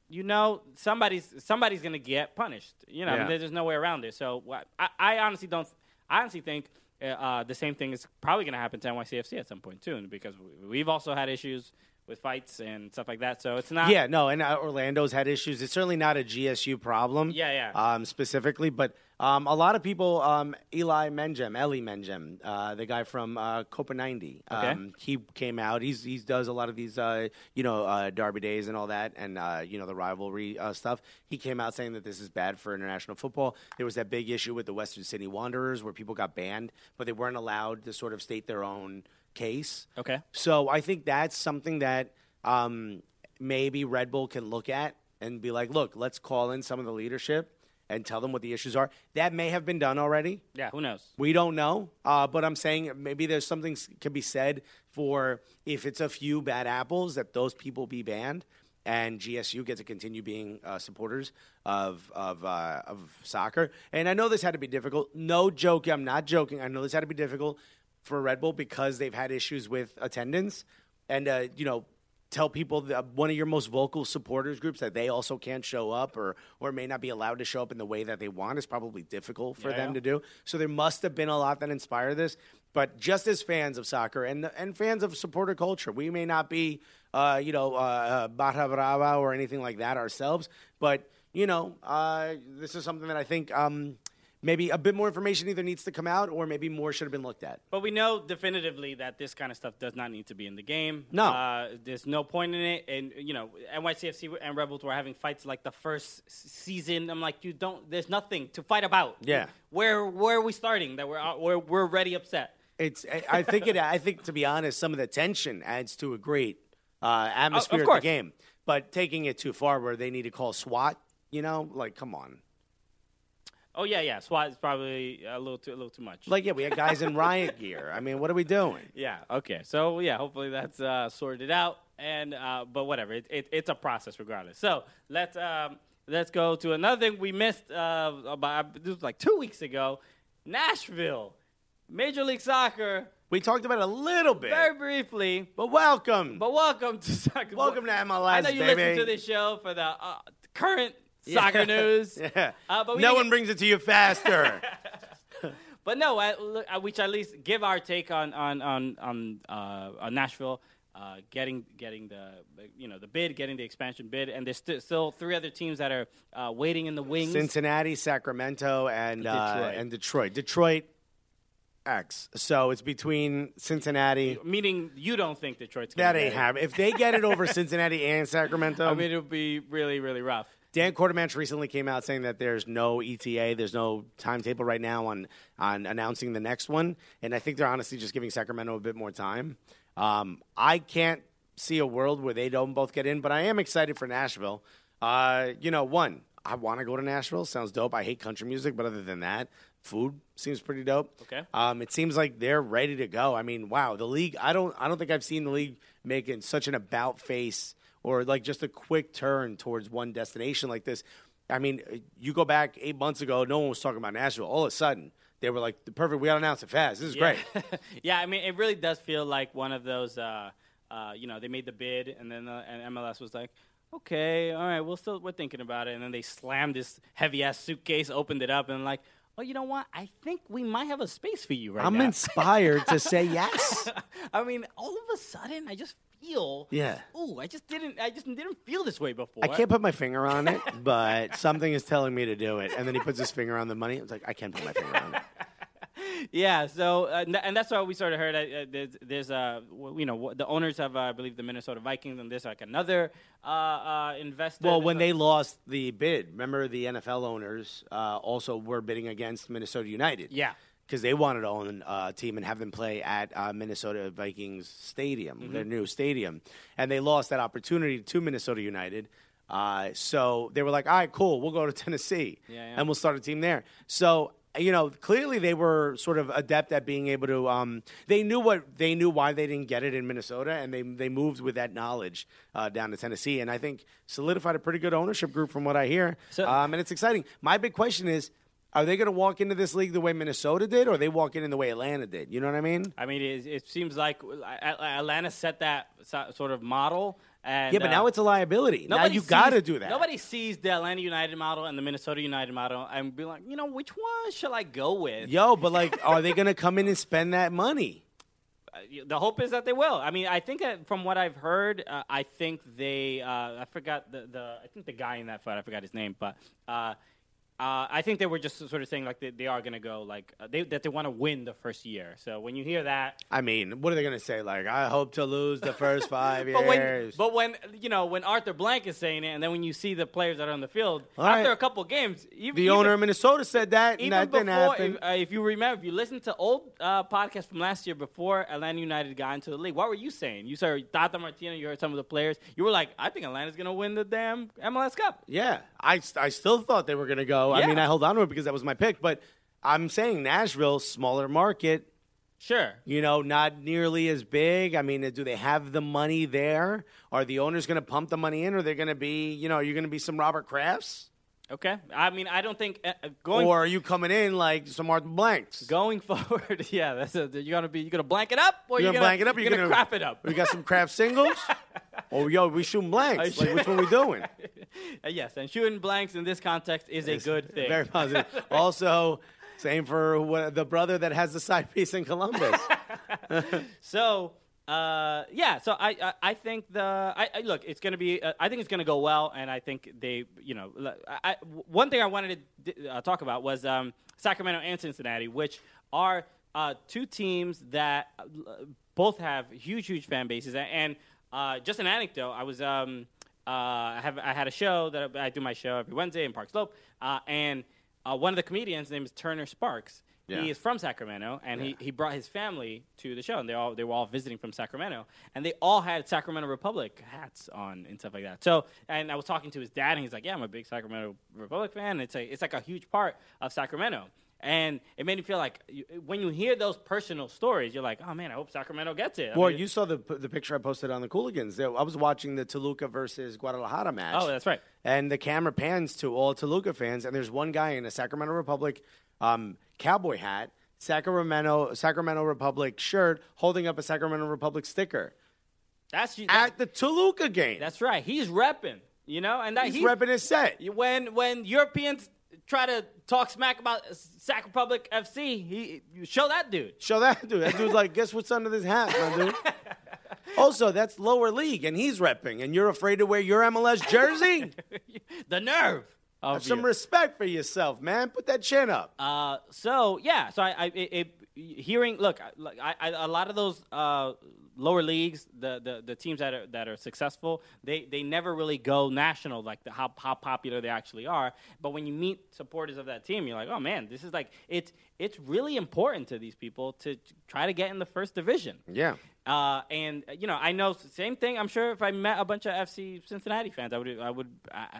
S2: you know somebody's somebody's gonna get punished. You know, I mean, there's no way around it. So I, I honestly don't. I honestly think uh, uh, the same thing is probably gonna happen to NYCFC at some point too, because we- we've also had issues with fights and stuff like that. So it's not.
S1: Yeah, no, and uh, Orlando's had issues. It's certainly not a GSU problem.
S2: Yeah, yeah.
S1: Um, specifically, but um, a lot of people, um, Eli Mengem, Eli Mengem, uh, the guy from uh, Copa 90,
S2: Okay.
S1: um, he came out. He's he does a lot of these, uh, you know, uh, Derby days and all that, and uh, you know the rivalry uh, stuff. He came out saying that this is bad for international football. There was that big issue with the Western Sydney Wanderers where people got banned, but they weren't allowed to sort of state their own case.
S2: Okay.
S1: So I think that's something that um, maybe Red Bull can look at and be like, look, let's call in some of the leadership and tell them what the issues are. That may have been done already.
S2: Yeah. Who knows?
S1: We don't know, uh, but I'm saying maybe there's something s- can be said for if it's a few bad apples that those people be banned, and GSU get to continue being uh, supporters of of uh, of soccer. And I know this had to be difficult. No joke, I'm not joking. I know this had to be difficult for Red Bull because they've had issues with attendance, and uh, you know tell people that one of your most vocal supporters groups that they also can't show up or or may not be allowed to show up in the way that they want is probably difficult for them to do. So there must have been a lot that inspired this. But just as fans of soccer and and fans of supporter culture, we may not be uh, you know uh, uh, brava or anything like that ourselves, but you know uh, this is something that I think. Um, Maybe a bit more information either needs to come out, or maybe more should have been looked at.
S2: But we know definitively that this kind of stuff does not need to be in the game.
S1: No.
S2: uh, there's no point in it. And you know, NYCFC and Rebels were having fights like the first season. I'm like, you don't. There's nothing to fight about.
S1: Yeah.
S2: Where where are we starting? That we're uh, we're we're already upset.
S1: It's. I- think it. I think to be honest, some of the tension adds to a great uh, atmosphere of,
S2: course.
S1: the game. But taking it too far, where they need to call SWAT, you know, like come on.
S2: Oh yeah, yeah. SWAT is probably a little too a little too much.
S1: Like yeah, we had guys in riot gear. I mean, what are we doing?
S2: Yeah. Okay. So yeah, hopefully that's uh, sorted out. And uh, but whatever, it, it, it's a process regardless. So let's um, let's go to another thing we missed uh, about this was like two weeks ago. Nashville, Major League Soccer,
S1: We talked about it a little bit,
S2: very briefly.
S1: but welcome.
S2: But welcome to soccer.
S1: Welcome to MLS,
S2: I know you
S1: baby.
S2: listen to this show for the uh, current soccer news.
S1: yeah.
S2: Uh, but
S1: no one
S2: get-
S1: brings it to you faster.
S2: But no, I, I, we should at least give our take on on on on, uh, on Nashville uh, getting getting the you know the bid, getting the expansion bid, and there's st- still three other teams that are uh, waiting in the wings.
S1: Cincinnati, Sacramento, and uh,
S2: Detroit.
S1: and Detroit. Detroit X. So it's between Cincinnati.
S2: Meaning you don't think Detroit's
S1: That
S2: gonna
S1: ain't
S2: get it.
S1: happening. If they get it over Cincinnati and Sacramento,
S2: I mean, it would be really really rough.
S1: Dan Courtemanche recently came out saying that there's no ETA, there's no timetable right now on on announcing the next one, and I think they're honestly just giving Sacramento a bit more time. Um, I can't see a world where they don't both get in, but I am excited for Nashville. Uh, you know, one, I want to go to Nashville. Sounds dope. I hate country music, but other than that, food seems pretty dope.
S2: Okay.
S1: Um, it seems like they're ready to go. I mean, wow, the league. I don't. I don't think I've seen the league making such an about face or like just a quick turn towards one destination like this. I mean, you go back eight months ago, no one was talking about Nashville. All of a sudden, they were like, "The "Perfect, we got to announce it fast. This is
S2: Yeah.
S1: great."
S2: yeah, I mean, it really does feel like one of those. Uh, uh, you know, they made the bid, and then uh, and MLS was like, "Okay, all right, we'll still we're thinking about it." And then they slammed this heavy ass suitcase, opened it up, and like, "Oh, you know what? I think we might have a space for you right
S1: I'm
S2: now."
S1: inspired to say yes.
S2: I mean, all of a sudden, I just feel.
S1: Yeah.
S2: Ooh, I just didn't. I just didn't feel this way before.
S1: I can't put my finger on it, but something is telling me to do it. And then he puts his finger on the money. It's like I can't put my finger on it.
S2: Yeah, so uh, and that's why we sort of heard. Uh, uh, there's, there's uh, you know, the owners of, uh, I believe, the Minnesota Vikings, and there's like another uh, uh, investor.
S1: Well, when they lost the bid, remember the NFL owners uh, also were bidding against Minnesota United.
S2: Yeah.
S1: Because they wanted to own a team and have them play at uh, Minnesota Vikings Stadium,
S2: Mm-hmm.
S1: their new stadium. And they lost that opportunity to Minnesota United. Uh, so they were like, all right, cool, we'll go to Tennessee
S2: Yeah, yeah.
S1: and we'll start a team there. So you know, clearly they were sort of adept at being able to. Um, they knew what they knew why they didn't get it in Minnesota, and they they moved with that knowledge uh, down to Tennessee, and I think solidified a pretty good ownership group from what I hear.
S2: So-
S1: um, and it's exciting. My big question is. Are they going to walk into this league the way Minnesota did, or are they walk in the way Atlanta did? You know what I mean?
S2: I mean, it, it seems like Atlanta set that sort of model. And,
S1: Yeah, but
S2: uh,
S1: now it's a liability. Now you got to do that.
S2: Nobody sees the Atlanta United model and the Minnesota United model and be like, you know, which one shall I go with?
S1: Yo, but like, are they going to come in and spend that money?
S2: Uh, The hope is that they will. I mean, I think that from what I've heard, uh, I think they. Uh, I forgot the, the. I think the guy in that fight. I forgot his name, but. Uh, I think they were just sort of saying like they, they are going to go like uh, they, that they want to win the first year. So when you hear that,
S1: I mean, what are they going to say? Like, I hope to lose the first five
S2: but when
S1: years.
S2: but when you know when Arthur Blank is saying it, and then when you see the players that are on the field
S1: All
S2: after
S1: right.
S2: a couple games, even,
S1: the
S2: even-
S1: owner of Minnesota said that, and
S2: even
S1: that
S2: before,
S1: didn't happen.
S2: if, uh, if you remember, if you listen to old uh, podcasts from last year before Atlanta United got into the league, what were you saying? You said Tata Martino, you heard some of the players. You were like, I think Atlanta's going to win the damn MLS Cup.
S1: yeah, I, I still thought they were going to go. I
S2: Yeah.
S1: mean, I held on to it because that was my pick, but I'm saying Nashville, smaller market,
S2: Sure.
S1: you know, not nearly as big. I mean, do they have the money there? Are the owners going to pump the money in, or are they going to be, you know, are you going to be some Robert Krafts?
S2: Okay. I mean, I don't think uh, uh, going
S1: or are you coming in like some Martin Blanks?
S2: going forward, yeah, that's a, you're gonna be you're gonna blank it up, or
S1: You're
S2: you're
S1: gonna blank it up. or
S2: You're, gonna, crap it up.
S1: We got some craft singles. oh, yo, we shooting blanks. Like, which one we doing?
S2: Uh, yes, and shooting blanks in this context is a good thing.
S1: Very positive. also, same for what, the brother that has the side piece in Columbus.
S2: So, uh, yeah. So I, I, I think the I, I look. It's to be. Uh, I think it's to go well, and I think they. You know, I, one thing I wanted to uh, talk about was um, Sacramento and Cincinnati, which are uh, two teams that uh, both have huge, huge fan bases. And uh, just an anecdote. I was. Um, I have. I had a show that I, do my show every Wednesday in Park Slope, and one of the comedians, named is Turner Sparks.
S1: Yeah.
S2: He is from Sacramento, and he, he brought his family to the show, and they all they were all visiting from Sacramento, and they all had Sacramento Republic hats on and stuff like that. So, and I was talking to his dad, and he's like, "Yeah, I'm a big Sacramento Republic fan. It's a it's like a huge part of Sacramento." And it made me feel like you, when you hear those personal stories, you're like, "Oh man, I hope Sacramento gets it." I
S1: well,
S2: mean,
S1: you saw the the picture I posted on the Cooligans. I was watching the Toluca versus Guadalajara match.
S2: oh, that's right.
S1: And the camera pans to all Toluca fans, and there's one guy in a Sacramento Republic um, cowboy hat, Sacramento Sacramento Republic shirt, holding up a Sacramento Republic sticker
S2: That's that,
S1: at the Toluca game.
S2: that's right. He's repping, you know, and that
S1: He's
S2: he-
S1: repping his set.
S2: when when Europeans try to talk smack about Sac Republic FC, he show that dude.
S1: Show that dude. That dude's like, guess what's under this hat, my dude? also, that's lower league, and he's repping, and you're afraid to wear your MLS jersey?
S2: the nerve.
S1: Have some respect for yourself, man. Put that chin up.
S2: Uh, so yeah, so I, I it, it, hearing look, I, I, a lot of those uh, lower leagues, the, the the teams that are that are successful, they they never really go national, like the, how how popular they actually are. But when you meet supporters of that team, you're like, oh man, this is like it's it's really important to these people to try to get in the first division.
S1: yeah.
S2: Uh, and uh, you know, I know same thing. I'm sure if I met a bunch of FC Cincinnati fans, I would I would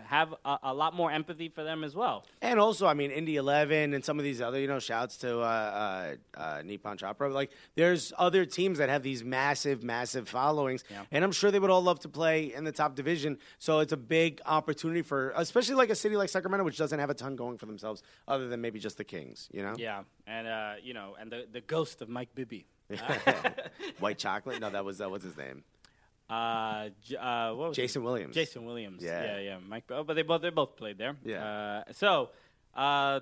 S2: have a, a lot more empathy for them as well.
S1: And also, I mean, Indy 11 and some of these other, you know, shouts to uh, uh, uh, Nippon Chopra. Like, there's other teams that have these massive, massive followings.
S2: Yeah.
S1: And I'm sure they would all love to play in the top division. So it's a big opportunity for, especially like a city like Sacramento, which doesn't have a ton going for themselves other than maybe just the Kings, you know?
S2: Yeah, and uh, you know, and the the ghost of Mike Bibby.
S1: White chocolate? No, that was, that was his name.
S2: Uh, J- uh, what was
S1: Jason
S2: it?
S1: Williams.
S2: Jason Williams.
S1: Yeah.
S2: yeah, yeah. Mike, oh, but they both they both played there.
S1: Yeah.
S2: Uh, so, uh,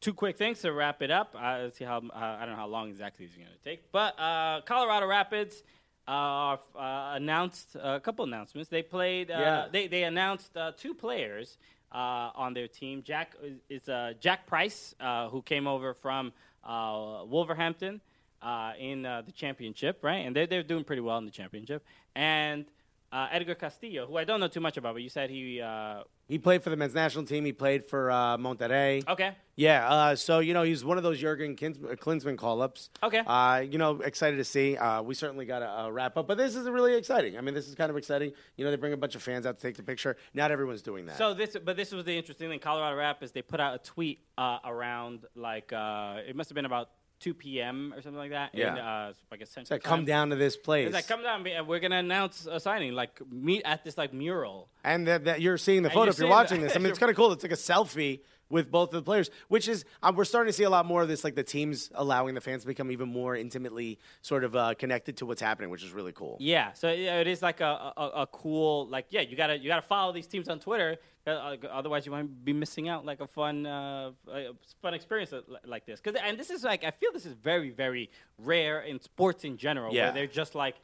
S2: two quick things to wrap it up. Uh, let's see how uh, I don't know how long exactly it's going to take, but uh, Colorado Rapids. Uh, uh, announced a couple announcements. They played. Uh,
S1: Yeah.
S2: They they announced uh, two players uh, on their team. Jack is, is uh, Jack Price, uh, who came over from uh, Wolverhampton uh, in uh, the championship, right? And they're they're doing pretty well in the championship. And uh, Edgar Castillo, who I don't know too much about, but you said he. Uh,
S1: He played for the men's national team. He played for uh, Monterrey.
S2: okay.
S1: Yeah, uh, so you know he's one of those Jurgen uh, Klinsmann call-ups.
S2: Okay.
S1: Uh, you know, excited to see. Uh, we certainly got a, wrap up, but this is really exciting. I mean, this is kind of exciting. You know, they bring a bunch of fans out to take the picture. Not everyone's doing that.
S2: So this, but this was the interesting thing. Colorado Rapids they put out a tweet uh, around like uh, it must have been about 2 p.m. or something like that.
S1: Yeah.
S2: In, uh, guess
S1: It's
S2: Central
S1: like, come down to this place.
S2: It's like come down. and We're gonna announce a signing. Like meet at this like mural.
S1: and that, that you're seeing the photo
S2: you're
S1: if you're watching this. I mean, it's kind of cool. It's like a selfie with both of the players, which is uh, we're starting to see a lot more of this. Like the teams allowing the fans to become even more intimately sort of uh, connected to what's happening, which is really cool.
S2: Yeah, so it is like a, a, a cool like yeah you gotta you gotta follow these teams on Twitter uh, otherwise you might be missing out like a fun uh, a fun experience like this because and this is like I feel this is very very rare in sports in general
S1: Yeah.
S2: where they're just like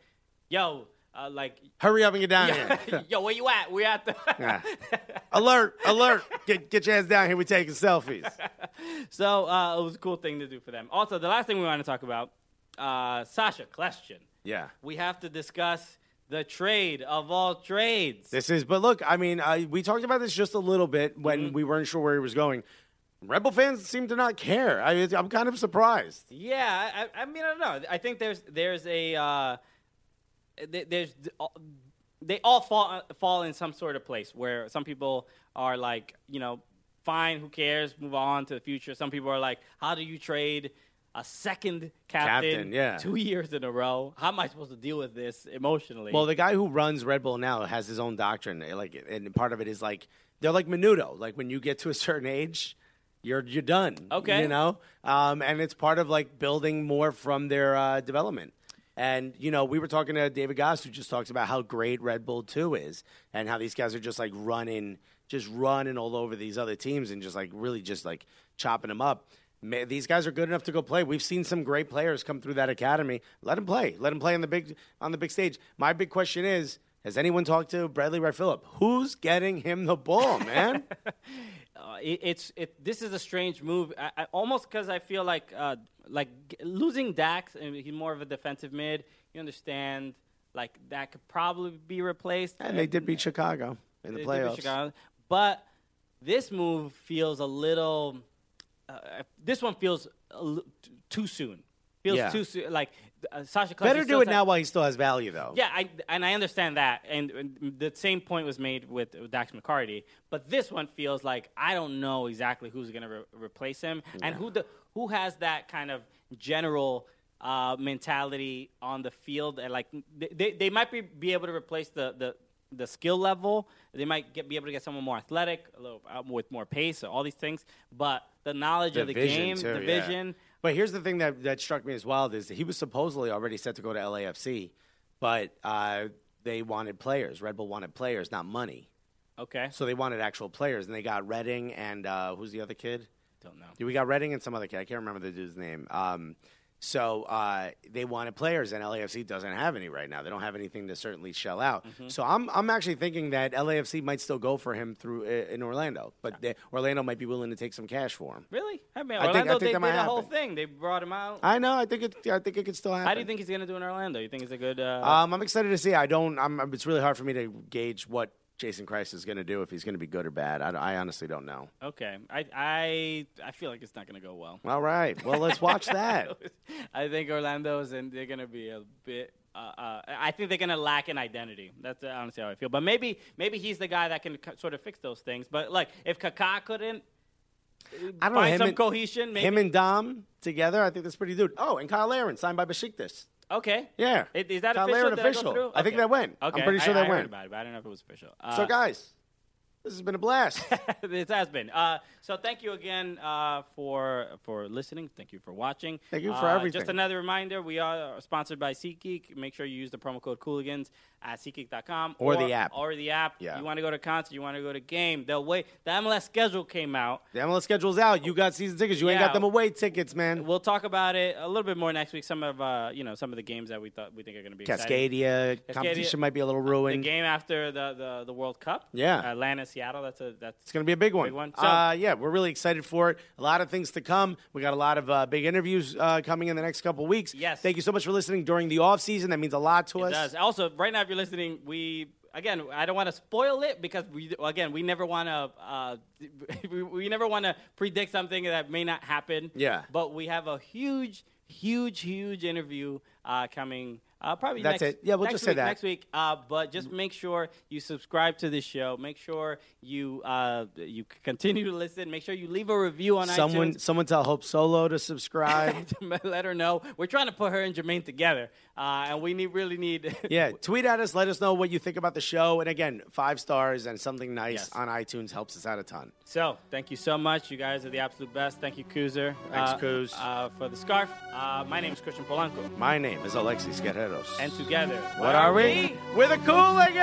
S2: yo uh, like
S1: Hurry up and get down
S2: yeah,
S1: here.
S2: yo where you at we at the
S1: Yeah. alert! Alert! Get get your ass down here. We're taking selfies.
S2: so uh, it was a cool thing to do for them also the last thing we want to talk about uh, Sacha Kljestan
S1: Yeah.
S2: we have to discuss the trade of all trades
S1: This is, but look, I mean, I, we talked about this just a little bit when
S2: Mm-hmm.
S1: we weren't sure where he was going. Rebel fans seem to not care. I, I'm kind of surprised.
S2: Yeah, I, I mean, I don't know. I think there's there's a uh, there's they all fall fall in some sort of place where some people are like, you know, fine, who cares, move on to the future. Some people are like, how do you trade a second captain,
S1: Captain, yeah.
S2: two years in a row? How am I supposed to deal with this emotionally?
S1: Well, the guy who runs Red Bull now has his own doctrine. eh, Like, and part of it is like they're like Menudo. Like when you get to a certain age, you're you're done.
S2: Okay.
S1: you know, um, and it's part of like building more from their uh, development. And you know, we were talking to David Goss, who just talks about how great Red Bull Two is, and how these guys are just like running, just running all over these other teams, and just like really just like chopping them up. These guys are good enough to go play. We've seen some great players come through that academy. Let them play. Let them play on the big on the big stage. My big question is: Has anyone talked to Bradley Wright Phillip? Who's getting him the ball, man?
S2: uh, it, it's it. This is a strange move, I, I, almost because I feel like uh, like losing Dax, and he's more of a defensive mid. You understand, like that could probably be replaced.
S1: and they did beat Chicago in the
S2: They did beat
S1: playoffs.
S2: Chicago. but this move feels a little. Uh, this one feels a too soon. Feels
S1: Yeah.
S2: too soon. Like uh, Sacha. Klose
S1: Better do it now while he still has value, though.
S2: yeah, I, and I understand that, and, and the same point was made with, with Dax McCarty. But this one feels like I don't know exactly who's going to re- replace him, and who the who has that kind of general uh, mentality on the field, and like they, they, might be, be able to replace the, the the skill level. They might get, be able to get someone more athletic, a little uh, with more pace, all these things. But the knowledge
S1: the
S2: of the game,
S1: too,
S2: the
S1: yeah.
S2: vision.
S1: But here's the thing that, that struck me as wild is that he was supposedly already set to go to LAFC, but uh, they wanted players. Red Bull wanted players, not money.
S2: Okay,
S1: So they wanted actual players, and they got Redding and uh, who's the other kid?
S2: Don't know.
S1: Yeah, We got Redding and some other kid. I can't remember the dude's name. Um, so uh, they wanted players, and LAFC doesn't have any right now. They don't have anything to certainly shell out.
S2: Mm-hmm.
S1: So I'm I'm actually thinking that LAFC might still go for him through uh, in Orlando, but they, Orlando might be willing to take some cash for him.
S2: Really? I mean,
S1: I think- I think
S2: they
S1: that
S2: did the whole thing. They brought him out.
S1: I know. I think it. I think it could still happen.
S2: How do you think he's going to do in Orlando? You think it's a good? Uh,
S1: Um, I'm excited to see. I don't. I'm. It's really hard for me to gauge what Jason Kreis is going to do if he's going to be good or bad. I, I honestly don't know.
S2: okay, I, I I feel like it's not going to go well.
S1: All right. Well, let's watch that.
S2: I think Orlando's and they're going to be a bit. Uh, uh, I think they're going to lack an identity. That's uh, honestly how I feel. But maybe maybe he's the guy that can sort of fix those things. But like if Kaká couldn't.
S1: I don't know
S2: find
S1: him
S2: some
S1: and,
S2: cohesion. Maybe.
S1: Him and Dom together. I think that's pretty dude. Oh, and Kyle Aaron signed by Besiktas.
S2: Okay.
S1: Yeah.
S2: Is, is that
S1: Kyle
S2: official? Did I go
S1: official.
S2: through?
S1: I think
S2: Okay.
S1: that went. Okay, I'm
S2: Okay.
S1: pretty sure
S2: I,
S1: that
S2: I heard
S1: went.
S2: about it, but I don't know if it was official.
S1: so,
S2: Uh,
S1: guys, this has been a blast.
S2: this has been. Uh, so thank you again uh, for for listening. Thank you for watching.
S1: Thank you for
S2: Uh,
S1: everything.
S2: Just another reminder: we are sponsored by SeatGeek. Make sure you use the promo code Cooligans at SeatGeek.com
S1: Or the app.
S2: Or the app.
S1: Yeah.
S2: You want to go to concert? You want to go to game? The way the MLS schedule came out.
S1: the MLS schedule's out. You got season tickets. You ain't got them away tickets, man.
S2: We'll talk about it a little bit more next week. Some of uh, you know some of the games that we thought we think are going to be exciting.
S1: Cascadia competition might be a little
S2: The
S1: ruined.
S2: game after the, the, the World Cup.
S1: Yeah.
S2: Atlanta, Seattle. That's a that's
S1: It's going to be a big one.
S2: Big one. So-
S1: uh, yeah, we're really excited for it. A lot of things to come. We got a lot of uh, big interviews uh, coming in the next couple weeks.
S2: Yes.
S1: Thank you so much for listening during the off season. That means a lot to
S2: It
S1: us.
S2: does. Also, right now, if you're listening, we again, I don't want to spoil it because we again we never want to uh, we, we never want to predict something that may not happen.
S1: Yeah.
S2: But we have a huge, huge, huge interview uh, coming. Uh, probably
S1: That's
S2: next,
S1: it. Yeah, we'll just say
S2: week,
S1: that.
S2: next week. Uh, but just make sure you subscribe to the show. Make sure you uh, you continue to listen. Make sure you leave a review on
S1: Someone,
S2: iTunes.
S1: someone tell Hope Solo to subscribe.
S2: let her know we're trying to put her and Jermaine together, uh, and we need really need.
S1: yeah, tweet at us. Let us know what you think about the show. And again, five stars and something nice
S2: Yes.
S1: on iTunes helps us out a ton.
S2: So, thank you so much. You guys are the absolute best. Thank you, Kuzer.
S1: Thanks,
S2: uh,
S1: Kuz.
S2: Uh, for the scarf. Uh, my name is Christian Polanco.
S1: My name name is Alexis Guerreros.
S2: And together,
S1: what, what are, are we? we? We're the Cooligans!